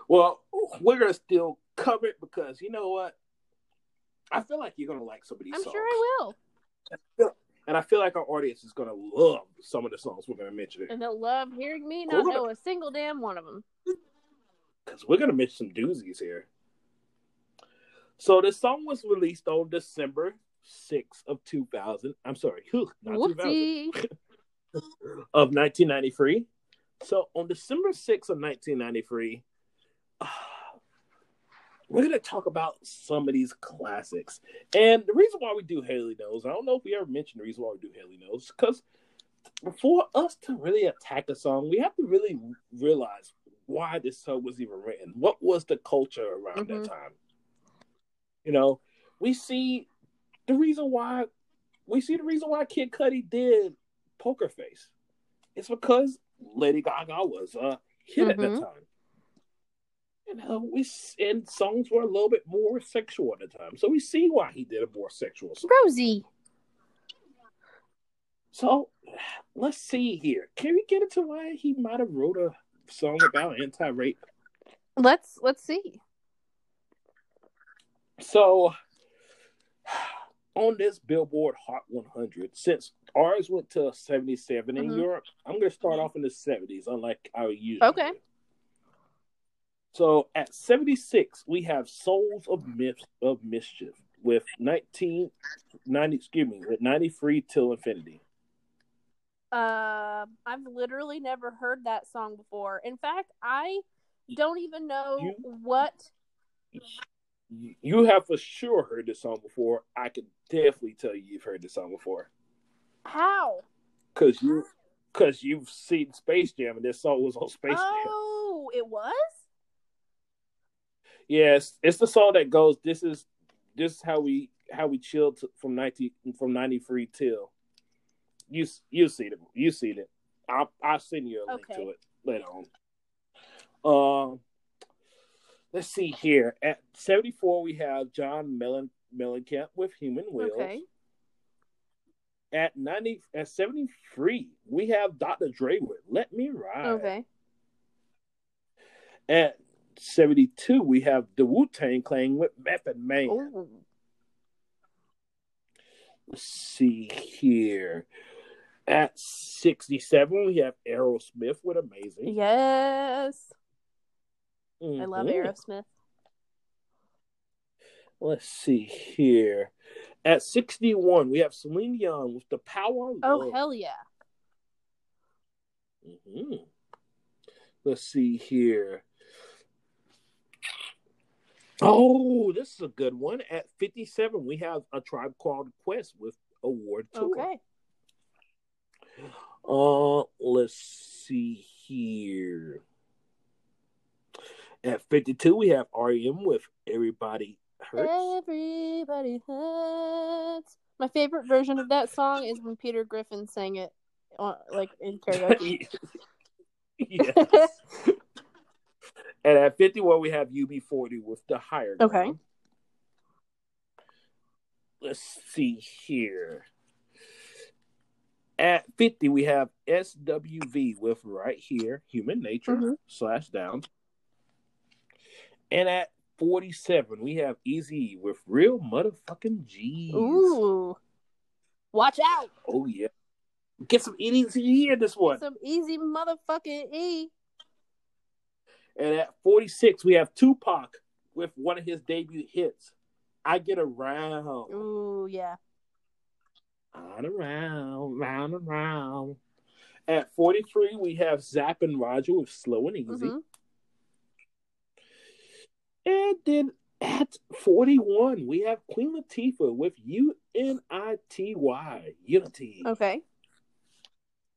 Well, we're gonna still cover it because you know what? I feel like you're gonna like some of these I'm songs. sure I will, and I feel like our audience is gonna love some of the songs we're gonna mention and they'll love hearing me not gonna- know a single damn one of them. because we're gonna mention some doozies here. So the song was released on December 6th of 2000. I'm sorry, not 2000 of 1993. So on December 6th of 1993, ah, we're gonna talk about some of these classics. And the reason why we do Haley Knows, I don't know if we ever mentioned the reason why we do Haley Knows, because for us to really attack a song, we have to really realize why this song was even written. What was the culture around Mhm. that time? You know, we see the reason why we see the reason why Kid Cudi did Poker Face. It's because Lady Gaga was a hit at Mhm. that time. You know, we and songs were a little bit more sexual at the time, so we see why he did a more sexual song. Rosie. So let's see here. Can we get into why he might have wrote a song about anti-rape? Let's let's see. So on this Billboard Hot 100, since ours went to 77 in Mhm. Europe, I'm going to start off in the 70s, unlike our we usually Okay. So at 76, we have Souls of Myth of Mischief with 1990, excuse me, with 93 till infinity. Uh, I've literally never heard that song before. In fact, I don't even know You- what. You- You have for sure heard this song before. I can definitely tell you you've heard this song before How? because you because you've seen Space Jam and this song was on Space Jam. Oh, it was. Yes, it's the song that goes. This is this is how we how we chilled to, from ninety from ninety three till. You you see it. You seen it. I'll I'll send you a link Okay. to it later on. Um, let's see here. At seventy four, we have John Mellen Mellencamp with Human Wheels. Okay. At ninety at seventy three, we have Dr. Dre with "Let Me Ride." Okay. At seventy two, we have the Wu Tang Clan with "Method Man." Ooh. Let's see here. At 67, we have Aerosmith with Amazing. Yes, I love Mhm. Aerosmith. Let's see here. At 61, we have Celine Dion with The Power Oh Love. hell yeah! Mhm. Let's see here. Oh, this is a good one. At 57, we have A Tribe Called Quest with Award Tour. Okay. Uh, let's see here. At 52, we have REM with Everybody Hurts. Everybody hurts. My favorite version of that song is when Peter Griffin sang it, like in karaoke. yes. And at 51, we have UB40 with the higher. Okay. Let's see here. At 50, we have SWV with right here, Human Nature Mhm. slash down. And at 47, we have Easy with Real Motherfucking G's. Ooh, watch out! Oh, yeah. Get some Easy in this one. Get Some easy motherfucking E. And at 46, we have Tupac with one of his debut hits, I Get Around. Ooh, yeah. On around, round and round. At 43, we have Zapp and Roger with Slow and Easy. Mhm. And then at 41, we have Queen Latifah with U-N-I-T-Y, Unity. Okay.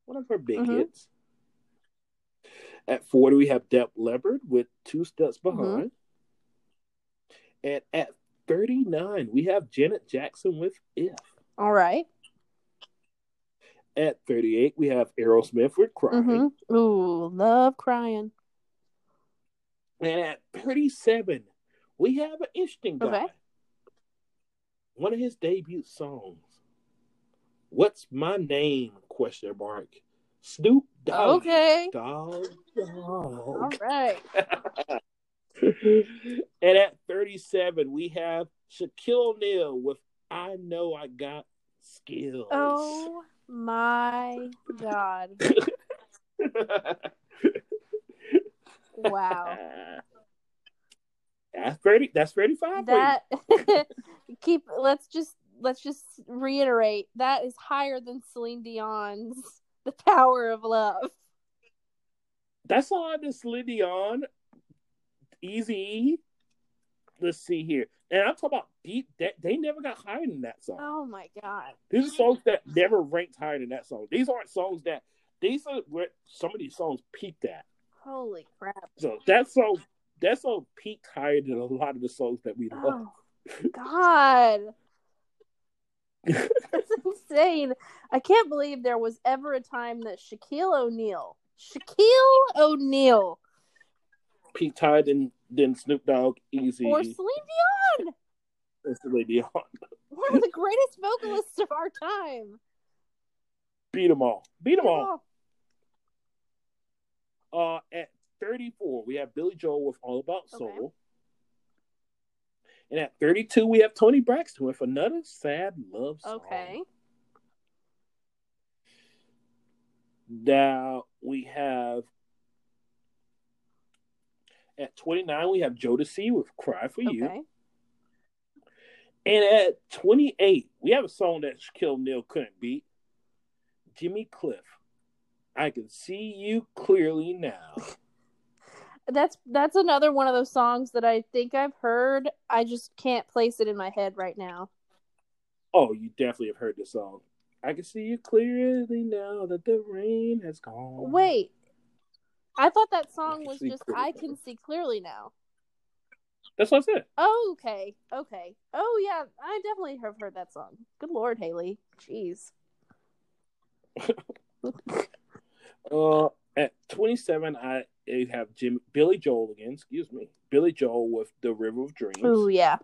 One of her big Mhm. hits. At 40, we have Def Leppard with Two Steps Mm-hmm. Behind. And at 39, we have Janet Jackson with If. All right. At 38, we have Aerosmith with Crying. Mm-hmm. Ooh, love crying. And at 37, we have an interesting guy. Okay. One of his debut songs. What's my name? Question mark. Snoop Dogg. Okay. Dog. Dog. right. and at 37, we have Shaquille O'Neal with I Know I Got Skills. Oh my god. Wow. That's 30 that's 35 for. That keep let's just let's just reiterate that is higher than Celine Dion's The Power of Love. That's on this Celine Dion, Easy. Let's see here, and I'm talking about deep. They, they never got higher than that song. Oh my god. These are songs that never ranked higher than that song. These aren't songs that. These are where some of these songs peaked at. Holy crap. So that song, that song peaked higher than a lot of the songs that we love. Oh god. That's insane. I can't believe there was ever a time that Shaquille O'Neal, Shaquille O'Neal, Peaked higher than than Snoop Dogg, Easy, or Celine Dion, Celine Dion. one of the greatest vocalists of our time. Beat them all. Beat them all. Uh, at 34, we have Billy Joel with All About Soul. Okay. And at 32, we have Toni Braxton with another sad love song. Okay. Now we have at 29, we have Jodeci with Cry for You. And at 28, we have a song that Shaquille O'Neal couldn't beat Jimmy Cliff. I can see you clearly now. That's that's another one of those songs that I think I've heard. I just can't place it in my head right now. Oh, you definitely have heard this song. I can see you clearly now that the rain has gone. Wait. I thought that song was just clearly I can see clearly now. That's what I said. Oh, okay. Okay. Oh yeah, I definitely have heard that song. Good lord, Haley. Jeez. Uh, at 27, I I have Jim Billy Joel again. Excuse me, Billy Joel with "The River of Dreams." Oh yeah.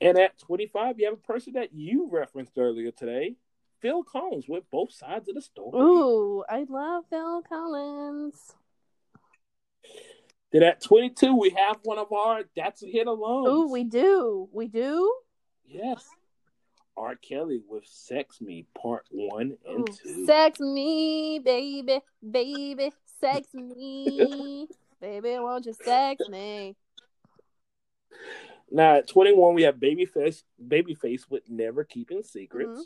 And at 25, you have a person that you referenced earlier today, Phil Collins with "Both Sides of the Story." Ooh, I love Phil Collins. Then at 22, we have one of our "That's a Hit" alone. Ooh, we do. We do. yes, R. Kelly with "Sex Me" Part One and Ooh, Two. sex me, baby, baby, sex me, baby, won't you sex me? Now at 21, we have Babyface, Babyface with "Never Keeping Secrets." Mm-hmm.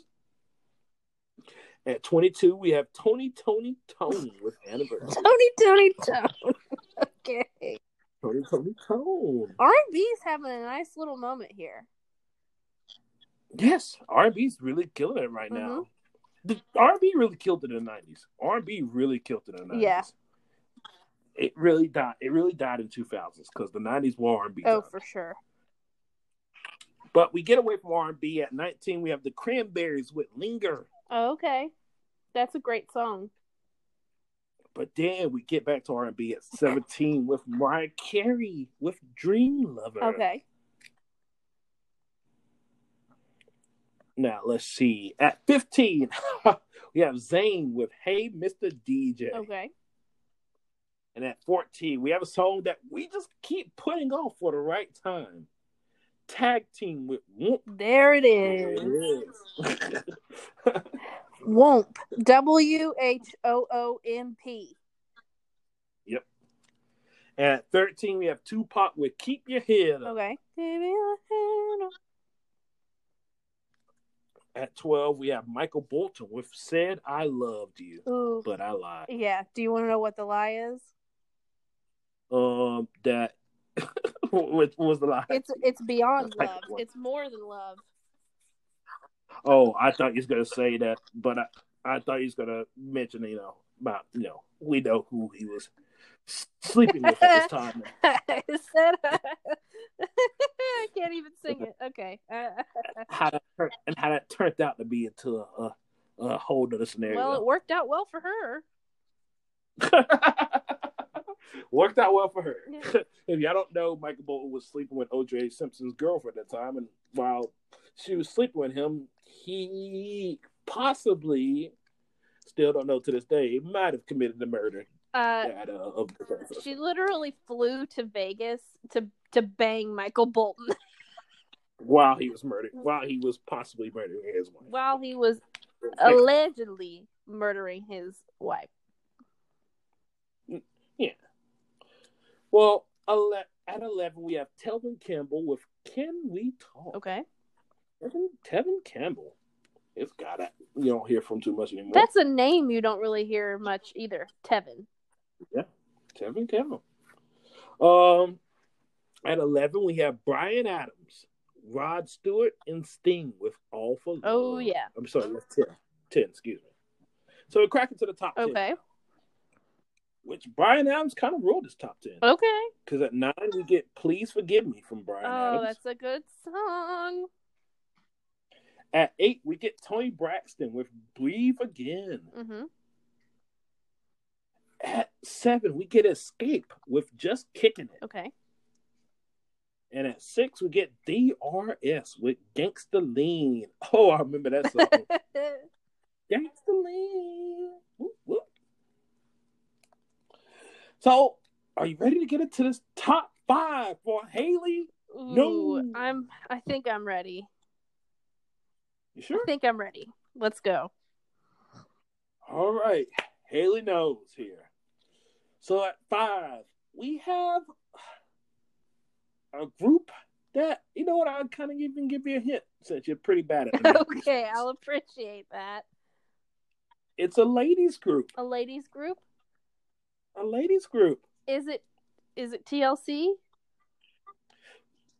At 22, we have Tony Tony Tony with "Anniversary." Tony, Tony, Tony. okay. Tony Tony Tone. R and B's having a nice little moment here. Yes, R&B's really killing it right now. the R&B really killed it in the nineties. R&B really killed it in the nineties. Yeah. It really died. It really died in two thousands because the nineties were R&B. Oh, time. for sure. But we get away from R&B at nineteen. We have the Cranberries with "Linger." Oh, okay. That's a great song. But then we get back to R&B at seventeen with Mariah Carey with "Dream Lover." Okay. Now let's see. At fifteen, we have Zhané with "Hey, Mr. DJ." Okay. And at 14, we have a song that we just keep putting off for the right time. Tag team with Whoomp. There it There is. it is. Womp. W H O O M P. and at 13, we have Tupac with Keep Your Head Up. Okay. Give your hand up. At 12, we have Michael Bolton with Said I Loved You, Ooh. but I lied. Yeah. Do you want to know what the lie is? Um, that what was the lie? It's it's beyond love. It's more than love. Oh, I thought he was gonna say that, but I, I thought he was gonna mention, you know, about you know, we know who he was sleeping with at this time. That I can't even sing it. Okay. Uh, how that tur- and how that turned out to be into a, a, a whole other scenario. well, it worked out well for her. Worked out well for her. Yeah. if y'all don't know, Michael Bolton was sleeping with OJ Simpson's girlfriend at the time, and while she was sleeping with him, he possibly, still don't know to this day, might have committed the murder Uh, at, uh, of she literally flew to Vegas to to bang Michael Bolton while he was murdered, while he was possibly murdering his wife. while he was allegedly murdering his wife. Well, ele- at 11, we have Tevin Campbell with Can We Talk? Okay. Tevin, Tevin Campbell. It's got it. You don't hear from too much anymore. That's a name you don't really hear much either. Tevin. Yeah. Tevin Campbell. Um, at 11, we have Bryan Adams, Rod Stewart, and Sting with All for Love. Oh, yeah. I'm sorry, that's 10. 10, excuse me. So we're cracking to the top 10. Which Bryan Adams kind of ruled his top 10. Okay. Because at 9, we get Please Forgive Me from Bryan Adams. Oh, Adams. that's a good song. At 8, we get Toni Braxton with Breathe Again. hmm At 7, we get Xscape with Just Kicking It. Okay. And at 6, we get DRS with Gangsta Lean. Oh, I remember that song. Gangsta Lean. Whoop, whoop. So, are you ready to get into this top five for Haley? Ooh, No. I'm. I think I'm ready. You sure? I think I'm ready. Let's go. All right. Haley knows here. So at five, we have a group that, you know what, I'll kind of even give you a hint since you're pretty bad at it. okay, I'll appreciate that. It's a ladies group. A ladies group. A ladies group. Is it? Is it TLC?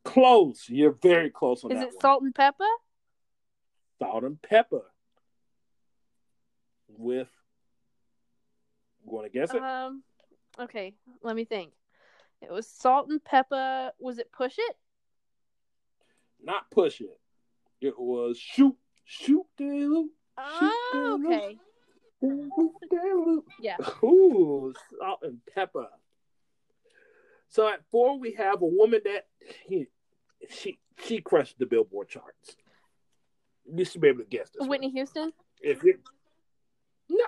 Close. You're very close on Is that it one. Salt-N-Pepa? Salt and pepper. With, want to guess it? Um. Okay, let me think. It was Salt-N-Pepa. Was it Push It? Not push it. It was shoot, shoot, de loop, Oh, okay. Yeah. Ooh, salt and pepper. So at four, we have a woman that he, she she crushed the Billboard charts. You should be able to guess this. one. Whitney Houston. If you no,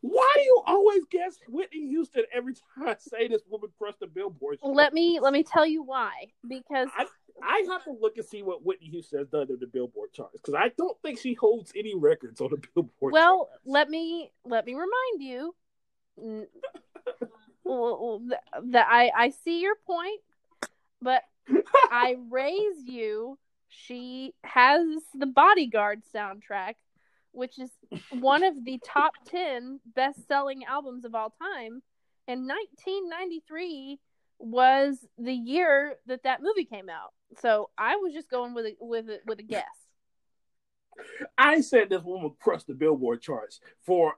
why do you always guess Whitney Houston every time I say this woman crushed the Billboard? charts? Let me let me tell you why. Because I, I have to look and see what Whitney Houston has done to the Billboard charts because I don't think she holds any records on the Billboard. well, charts. let me let me remind you that I I see your point, but I raise you. She has the Bodyguard soundtrack, which is one of the top 10 best selling albums of all time. And 1993 was the year that that movie came out. So I was just going with a, with a, with a guess. I said this woman crushed the Billboard charts for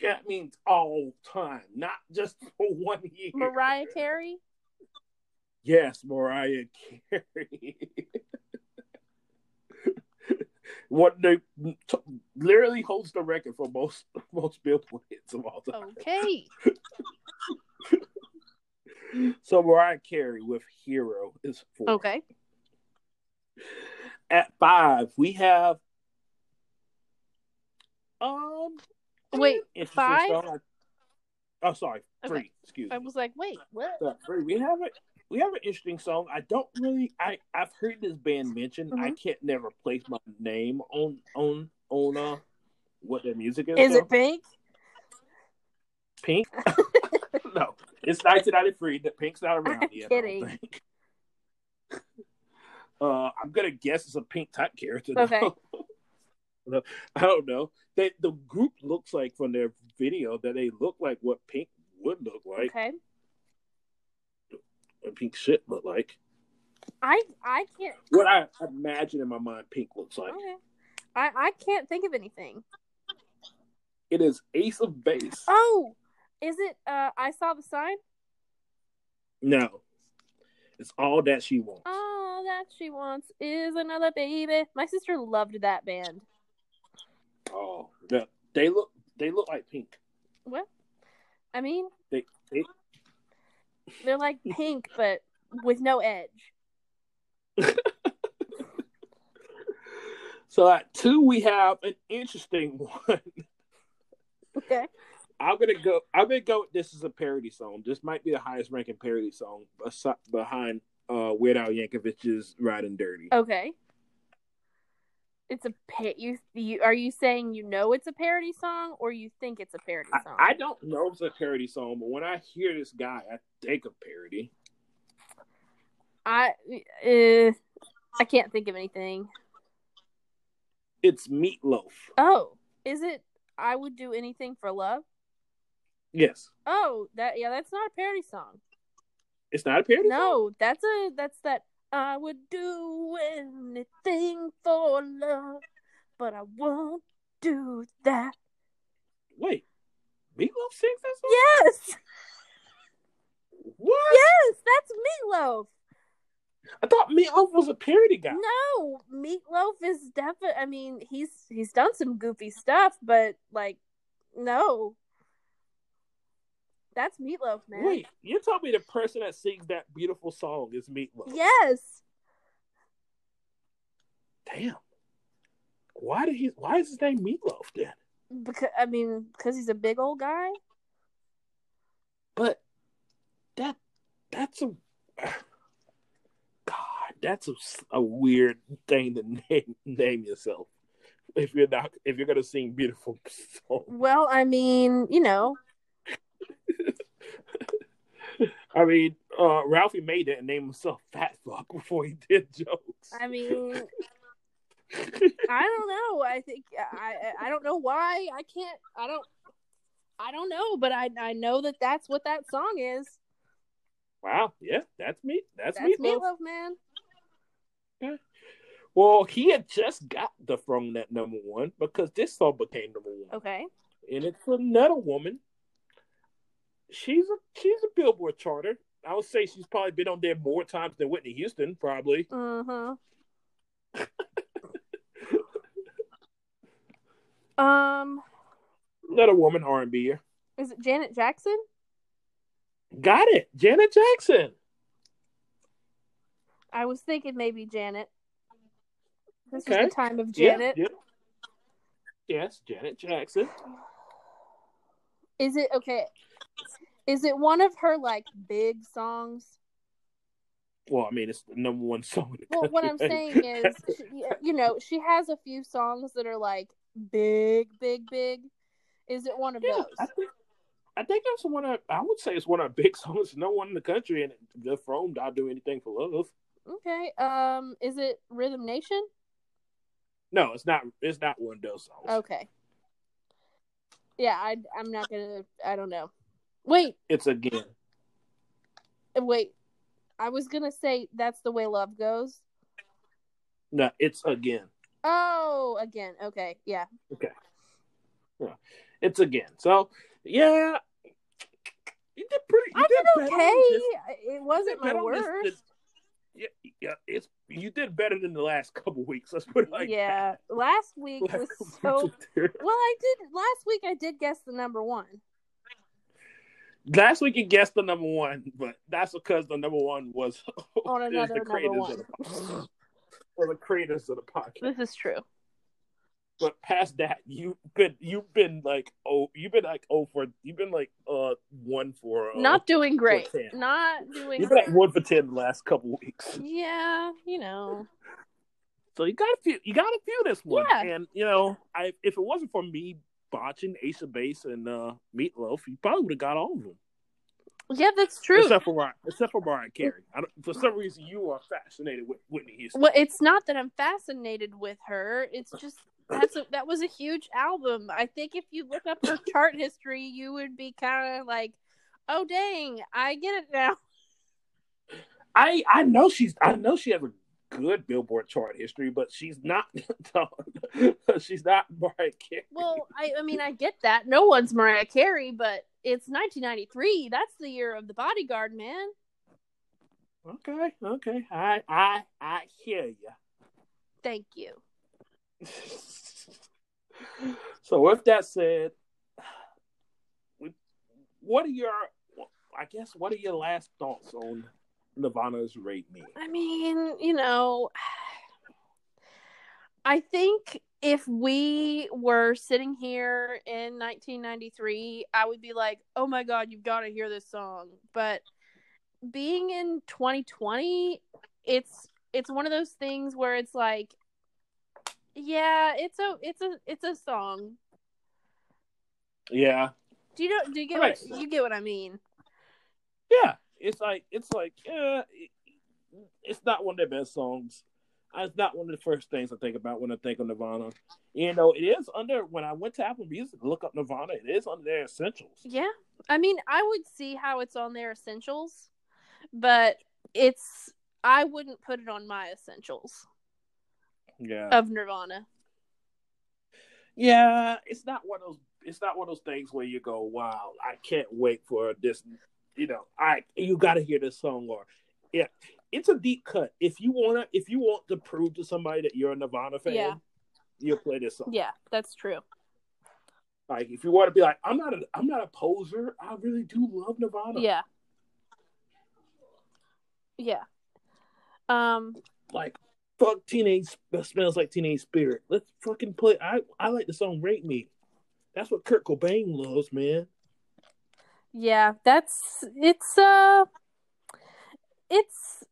that means all time, not just for one year. Mariah Carey. Yes, Mariah Carey. what they t- literally holds the record for most most Billboard hits of all time. Okay. So Mariah Carey with "Hero" is four. Okay. At five, we have um. Wait, five? song. Oh, sorry, Okay. three. Excuse me. I was like, wait, what? So, three. We have it. we have an interesting song. I don't really. I I've heard this band mentioned. I Mhm. can't never place my name on on on uh what their music is. Is though. it Pink? Pink? no, it's 1993. The Pink's not around I'm yet. kidding. I don't think. Uh, I'm gonna guess it's a pink type character. Okay. I don't know. They, the group looks like from their video that they look like what Pink would look like. Okay. What Pink shit look like. I I can't. What I imagine in my mind Pink looks like. Okay. I I can't think of anything. It is Ace of Base. Oh, is it? Uh, I saw the sign. No, it's all that she wants. All that she wants is another baby. My sister loved that band. Oh, the- they look they look like Pink. What? I mean, They, they they're like pink, but with no edge. so at two we have an interesting one. Okay. I'm gonna go. I'm gonna go. This is a parody song. This might be the highest ranking parody song behind uh, Weird Al Yankovic's "Riding Dirty." Okay. It's a pa- you, you are you saying you know it's a parody song or you think it's a parody I, song? I don't know if it's a parody song, but when I hear this guy, I think of parody. I uh, I can't think of anything. It's Meatloaf. Oh, is it? I would do anything for love. Yes, Oh, that yeah, that's not a parody song. it's not a parody. song? No, that's a that's that. I would do anything for love, but I won't do that. Wait, Meatloaf sings that song? Yes, What? yes, that's Meatloaf. I thought Meatloaf was a parody guy. No, Meatloaf is definitely. I mean, he's he's done some goofy stuff, but like, no, that's Meatloaf, man. Wait, you told me the person that sings that beautiful song is Meatloaf? Yes, Damn. Why did he? Why is his name Meatloaf then? because I mean, because he's a big old guy. But that that's a God. That's a, a weird thing to name name yourself. If you're not, if you're gonna sing beautiful songs. Well, I mean, you know, I mean, uh, Ralphie made it and named himself Fat Fuck before he did jokes. I mean, I don't know. I think I I don't know why I can't. I don't. I don't know, but I I know that that's what that song is. wow, yeah, that's me. That's, That's Meatloaf. Meatloaf, man. Well, he had just got the throne at number one because this song became number one. Okay. and it's another woman. She's a she's a Billboard charter. I would say she's probably been on there more times than Whitney Houston, probably. Uh huh. um, Another woman R and B. is it Janet Jackson? Got it, Janet Jackson. I was thinking maybe Janet. This Okay. is the time of Yeah, Janet. yeah. Yes, Janet Jackson. Is it okay? Is it one of her like big songs? Well, I mean, it's the number one song. Well, what I'm saying is, she, you know, she has a few songs that are like big, big, big. Is it one of yeah, those? I think I think that's one of I would say it's one of our big songs. No one in the country and the from I'll do anything for love. Okay. Um, is it Rhythm Nation? No, it's not. It's not one of those songs. Okay. Yeah, I I'm not gonna. I don't know. Wait, It's again. wait. I was gonna say that's the way love goes. No, it's again. Oh, again. Okay, yeah. Okay. Yeah. It's again. So yeah, you did pretty. You I did better okay. this- It wasn't my on this worst. yeah, yeah, it's you did better than the last couple weeks. Let's put it like yeah, last week that. was so. couple. Well, I did last week. I did guess the number one. Last week you guessed the number one, but that's because the number one was On another the number one. of the or the creators of the podcast. This is true. But past that, you've been you've been like oh you've been like oh for you've been like uh one for uh, Not doing great. Not doing you've been like one for ten the last couple weeks. Yeah, you know. So you got a few you got a few this one. Yeah. And you know, I if it wasn't for me botching Ace of Base and uh Meatloaf, you probably would have got all of them. Yeah, that's true. Except for Mariah, except for Mariah Carey. I don't, for some reason, you are fascinated with Whitney Houston. Well, it's not that I'm fascinated with her. It's just that's a, that was a huge album. I think if you look up her chart history, you would be kind of like, "Oh dang, I get it now." I I know she's I know she has a good Billboard chart history, but she's not she's not Mariah Carey. Well, I, I mean, I get that. No one's Mariah Carey, but it's 1993. That's the year of the Bodyguard, man. okay, okay, I I I hear you. Thank you. so with that said, what are your I guess what are your last thoughts on Nirvana's "Rape Me"? I mean, you know, I think if we were sitting here in 1993, I would be like, "Oh my god, you've got to hear this song." But being in 2020, it's it's one of those things where it's like, yeah, it's a it's a it's a song. Yeah, Do you know? Do you get what sense. you get what I mean? yeah. It's like it's like yeah, it's not one of their best songs. Uh, it's not one of the first things I think about when I think of Nirvana. You know, it is under when I went to Apple Music to look up Nirvana. It is under their essentials. Yeah. I mean, I would see how it's on their essentials, but it's I wouldn't put it on my essentials Yeah, of Nirvana. yeah. It's not one of those. It's not one of those things where you go, "Wow, I can't wait for this." You know, I you got to hear this song or yeah. It's a deep cut. If you wanna, if you want to prove to somebody that you're a Nirvana fan, Yeah. you'll play this song. Yeah, that's true. Like if you want to be like, I'm not a, I'm not a poser. I really do love Nirvana. Yeah. Yeah. Um Like fuck teenage smells like teenage spirit. Let's fucking play. I I like the song Rape Me. That's what Kurt Cobain loves, man. yeah, that's it's uh it's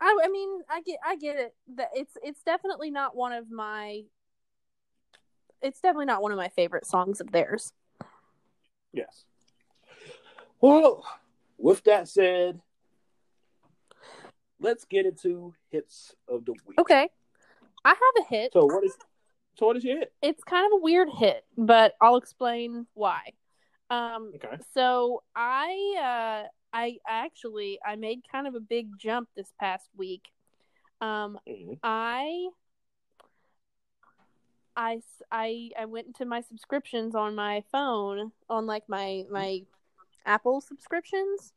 I I mean, I get I get it. That it's it's definitely not one of my it's definitely not one of my favorite songs of theirs. Yes. Well, with that said, let's get into hits of the week. Okay. I have a hit. So what is so what is your hit? it's kind of a weird hit, but I'll explain why. Um, Okay. so I, uh, I actually I made kind of a big jump this past week. Um, Mhm. I went into my subscriptions on my phone on like my my Apple subscriptions.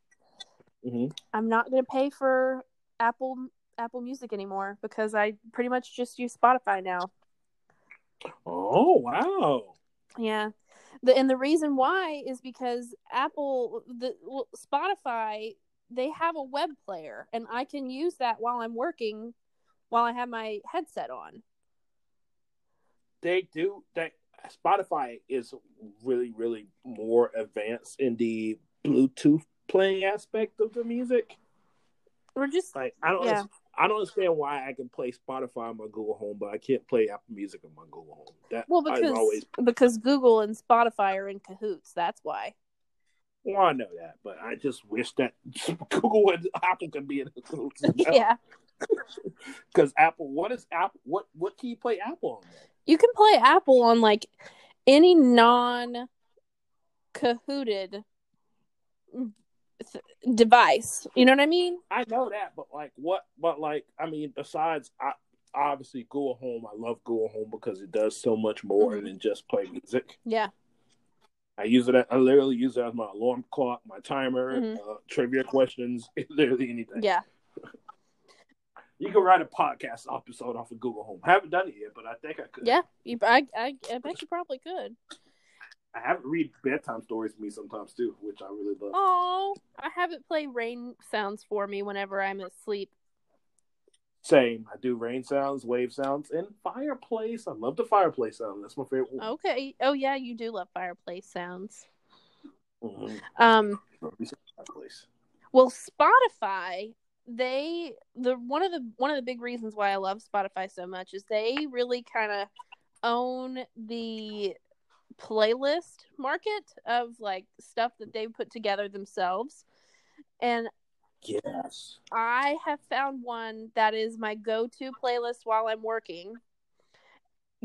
Mhm. I'm not gonna pay for Apple Apple Music anymore because I pretty much just use Spotify now. Oh wow. Yeah. The and the reason why is because Apple the well, Spotify they have a web player and I can use that while I'm working while I have my headset on. they do that spotify is really really more advanced in the bluetooth playing aspect of the music Or just like i don't Yeah. i don't understand why i can play spotify on my google home but i can't play apple music on my google home that well because always because Google and Spotify are in cahoots. That's why. well i know that but i just wish that google and apple could be in cahoots. Yeah. because apple what is apple what what can you play apple on You can play Apple on like any non cahooted device. You know what I mean? I know that, but like what? But like, I mean, besides, I obviously Google Home. I love Google Home because it does so much more Mhm. than just play music. Yeah. I use it. I literally use it as my alarm clock, my timer, Mhm. uh, trivia questions, literally anything. Yeah. You can write a podcast episode off of Google Home. haven't done it yet, but I think I could. Yeah. You, I, I, I bet you probably could. I have read bedtime stories for me sometimes too, which I really love. Oh, I have it play rain sounds for me whenever I'm asleep. Same. I do rain sounds, wave sounds, and fireplace. I love the fireplace sound. That's my favorite one. Okay. Oh yeah, you do love fireplace sounds. Mhm. Um. Fireplace. Well, Spotify, they the one of the one of the big reasons why I love Spotify so much is they really kind of own the playlist market of like stuff that they put together themselves. And Yes. I have found one that is my go-to playlist while I'm working.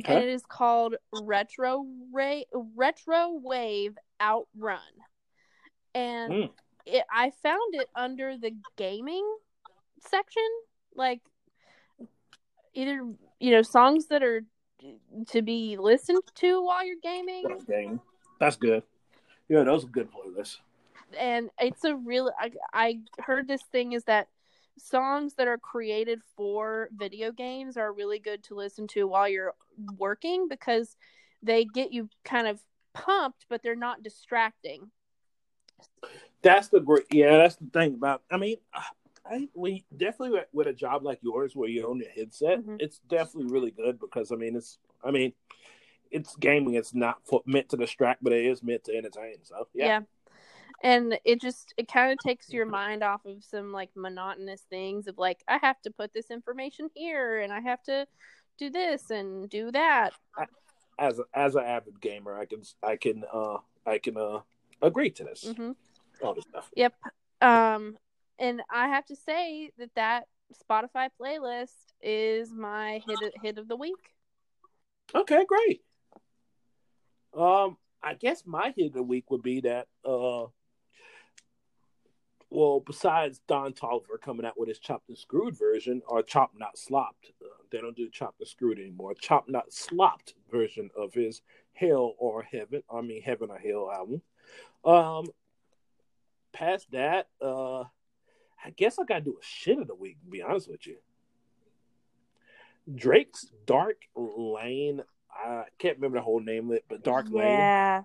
And it is called Retro Ray Retro Wave Outrun. And Mm. it, I found it under the gaming section, like either you know songs that are to be listened to while you're gaming, That's game. That's good. Yeah, those are good playlists. and it's a real. I, I heard this thing is that songs that are created for video games are really good to listen to while you're working because they get you kind of pumped, but they're not distracting. That's the great. Yeah, that's the thing about. I mean, I we definitely with- a job like yours where you own your headset, Mhm. it's definitely really good because I mean, it's. I mean, it's gaming. It's not for, meant to distract, but it is meant to entertain. So yeah, yeah. and it just it kind of takes your mind off of some like monotonous things of like i have to put this information here and i have to do this and do that as a, as an avid gamer, I can I can uh I can uh agree to this hmm all this stuff. yep um and i have to say that that spotify playlist is my hit hit of the week Okay, great. Um, I guess my hit of the week would be that uh well, besides Don Toliver coming out with his chopped and screwed version or chopped not slopped, uh, they don't do chopped and screwed anymore. Chopped not slopped version of his Hell or Heaven, I mean Heaven or Hell album. Um, past that, uh, I guess I gotta do a shit of the week. To be honest with you, Drake's Dark Lane. I can't remember the whole name of it, but Dark Lane. yeah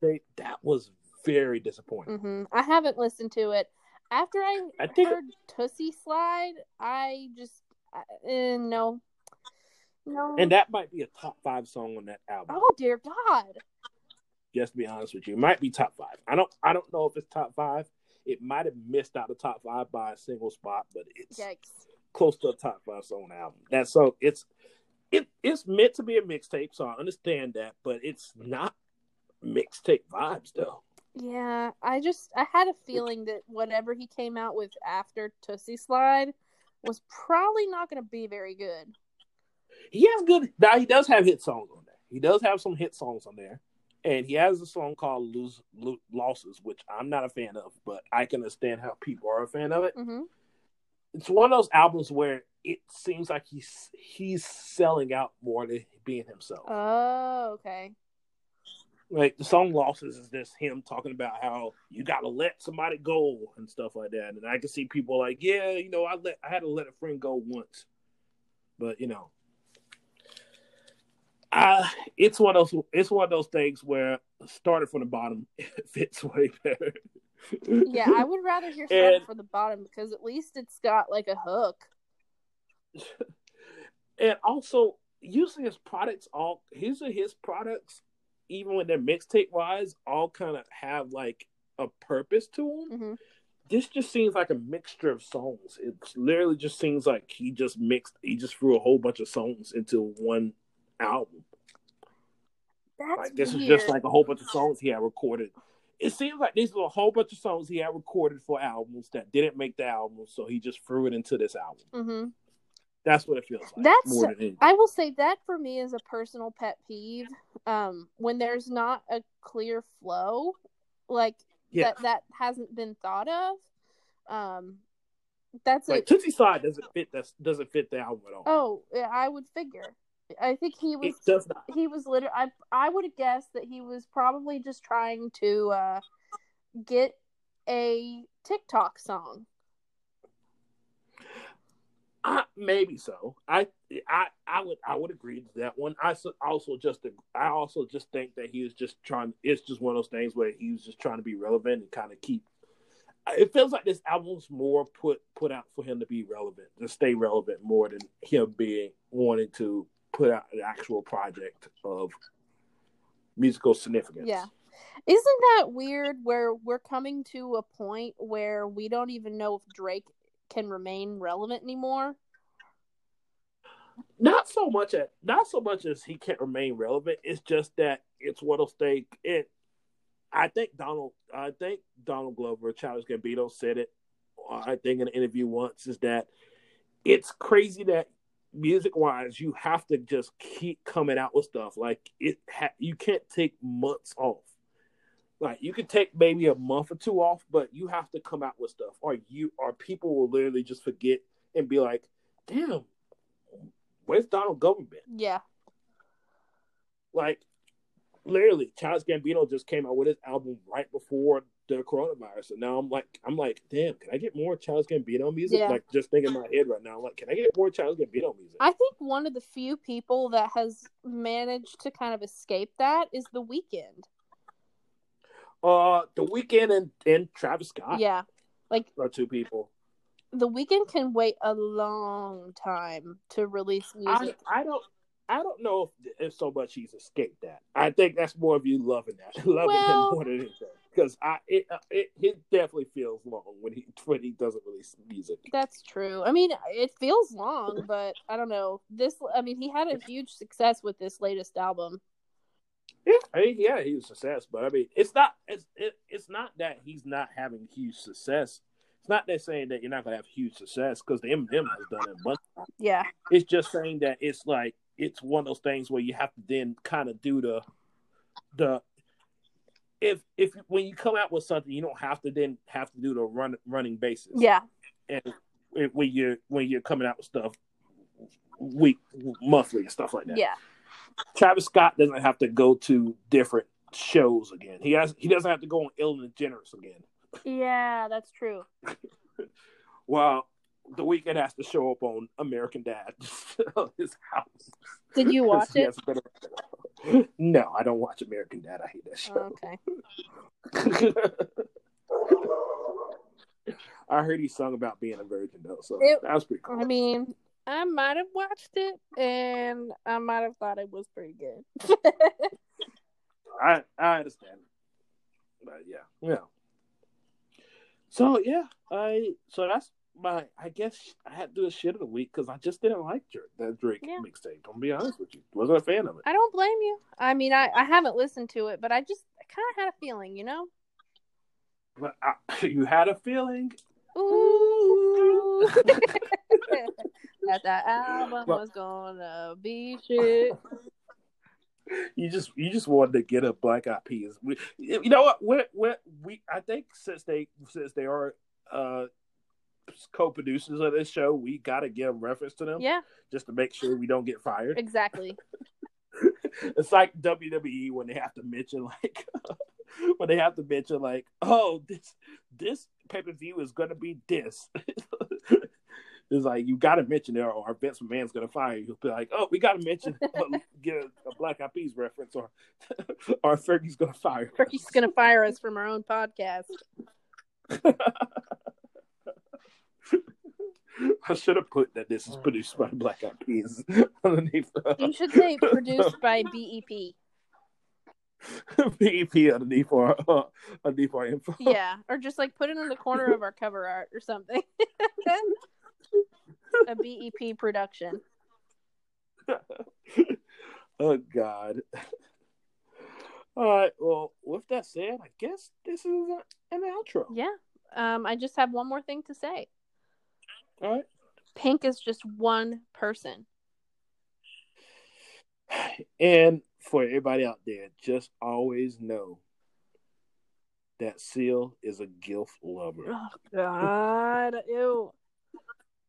They, that was very disappointing. hmm i haven't listened to it after i, I think heard Toosie Slide, I just uh, no, no. and that might be a top five song on that album. oh dear God! Just to be honest with you, it might be top five. I don't, I don't know if it's top five. It might have missed out the top five by a single spot, but it's Yikes! close to a top five song album. That's so it's it it's meant to be a mixtape, so I understand that, but it's not mixtape vibes though. Yeah, I just I had a feeling that whatever he came out with after Toosie Slide was probably not going to be very good. He has good. Now he does have hit songs on there. He does have some hit songs on there, and he has a song called "Lose, Lo- Losses," which I'm not a fan of, but I can understand how people are a fan of it. hmm It's one of those albums where it seems like he's he's selling out more than being himself. Oh, okay. like the song "Losses" is just him talking about how you got to let somebody go and stuff like that. And I can see people like, yeah, you know, I let I had to let a friend go once, but you know. Uh, it's one of those. It's one of those things where started from the bottom fits way better. Yeah, I would rather hear And- for the bottom because at least it's got like a hook. and also usually his products all usually his products, even when they're mixtape wise, all kind of have like a purpose to them. hmm This just seems like a mixture of songs. It literally just seems like he just mixed. He just threw a whole bunch of songs into one album. That's Like this weird. is just like a whole bunch of songs he had recorded. It seems like these are a whole bunch of songs he had recorded for albums that didn't make the album, so he just threw it into this album. hmm That's what it feels like. That's- more than. I will say that for me is a personal pet peeve. Um, when there's not a clear flow, like Yeah. that that hasn't been thought of. Um, That's Like it. Toosie Slide doesn't fit that doesn't fit the album at all. Oh, yeah, I would figure. I think he was he was literally I I would have guessed that he was probably just trying to uh get a TikTok song. Maybe so. I, I, I would, I would agree to that one. I so- also just, I also just think that he was just trying. It's just one of those things where he was just trying to be relevant and kind of keep. It feels like this album's more put put out for him to be relevant, to stay relevant, more than him being wanting to put out an actual project of musical significance. Yeah. Isn't that weird where we're coming to a point where we don't even know if Drake can remain relevant anymore? not so much at not so much as he can't remain relevant. It's just that it's those things. It, I think Donald, I think Donald Glover, Childish Gambino said it. uh, I think in an interview once is that it's crazy that music wise you have to just keep coming out with stuff like it. Ha- you can't take months off. Like you could take maybe a month or two off, but you have to come out with stuff, or you or people will literally just forget and be like, "Damn, where's Donald Glover been?" Yeah. Like, literally, Childish Gambino just came out with his album right before the coronavirus, and now I'm like, I'm like, damn, can I get more Childish Gambino music? Yeah. Like, just thinking in my head right now, I'm like, can I get more Childish Gambino music? I think one of the few people that has managed to kind of escape that is The Weeknd. Uh, The Weeknd and and Travis Scott Yeah. Like are two people. The Weeknd can wait a long time to release I, music. I don't. I don't know if, if so much he's escaped that. I think that's more of you loving that, loving Well- him more than anything. Because I, it, uh, it, it definitely feels long when he when he doesn't release music. That's true. I mean, it feels long, but I don't know. This, I mean, he had a huge success with this latest album. Yeah, I mean, yeah, he was a success, but I mean, it's not it's it, it's not that he's not having huge success. It's not that saying that you're not gonna have huge success because the Eminem has done it, but Yeah. it's just saying that it's like it's one of those things where you have to then kind of do the the if if when you come out with something, you don't have to then have to do the run running basis. Yeah. and it- when you're when you're coming out with stuff week monthly and stuff like that. Yeah. Travis Scott doesn't have to go to different shows again. He has he doesn't have to go on Ellen DeGeneres again. Yeah, that's true. While the Weeknd has to show up on American Dad his house. Did you watch it? No, I don't watch American Dad. I hate that show. Oh, okay. I heard he sung about being a virgin though, so It- that was pretty cool. I mean, I might have watched it and I might have thought it was pretty good. I I understand, but yeah, yeah. So yeah, I so that's my. I guess I had to do a shit of the week because I just didn't like Drake, that Drake Yeah. mixtape. I'm be honest with you, wasn't a fan of it. I don't blame you. I mean, I, I haven't listened to it, but I just kind of had a feeling, you know? But I, you had a feeling. Ooh. that that album Well- was gonna be shit. You just you just wanted to get a Black Eyed Peas. You know what? we we we I think since they since they are uh co-producers of this show, we got to give a reference to them Yeah, just to make sure we don't get fired. exactly. it's like WWE when they have to mention like when they have to mention like, oh, this this pay per view is gonna be this. it's like you gotta mention it or our Vince McMahon's gonna fire you. Be like, oh, we gotta mention get a, a Black Eyed Peas reference or or Fergie's gonna fire. us. Gonna fire us from our own podcast. I should have put that this is produced by Black Eyed Peas underneath You should say produced by E BEP. BEP underneath our uh, underneath our info. Yeah, or just like put it in the corner of our cover art or something. a BEP production. oh God. All right. Well, with that said, I guess this is an outro. Yeah. Um, I just have one more thing to say. Pink is just one person. And for everybody out there, just always know that Seal is a gilf lover. Oh, God, ew.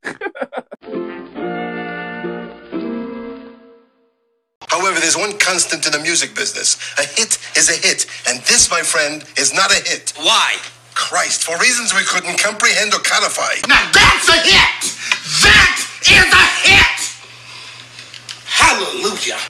However, there's one constant in the music business. A hit is a hit, and this, my friend, is not a hit. Why? Christ, for reasons we couldn't comprehend or codify. Now that's a hit! That is a hit! Hallelujah!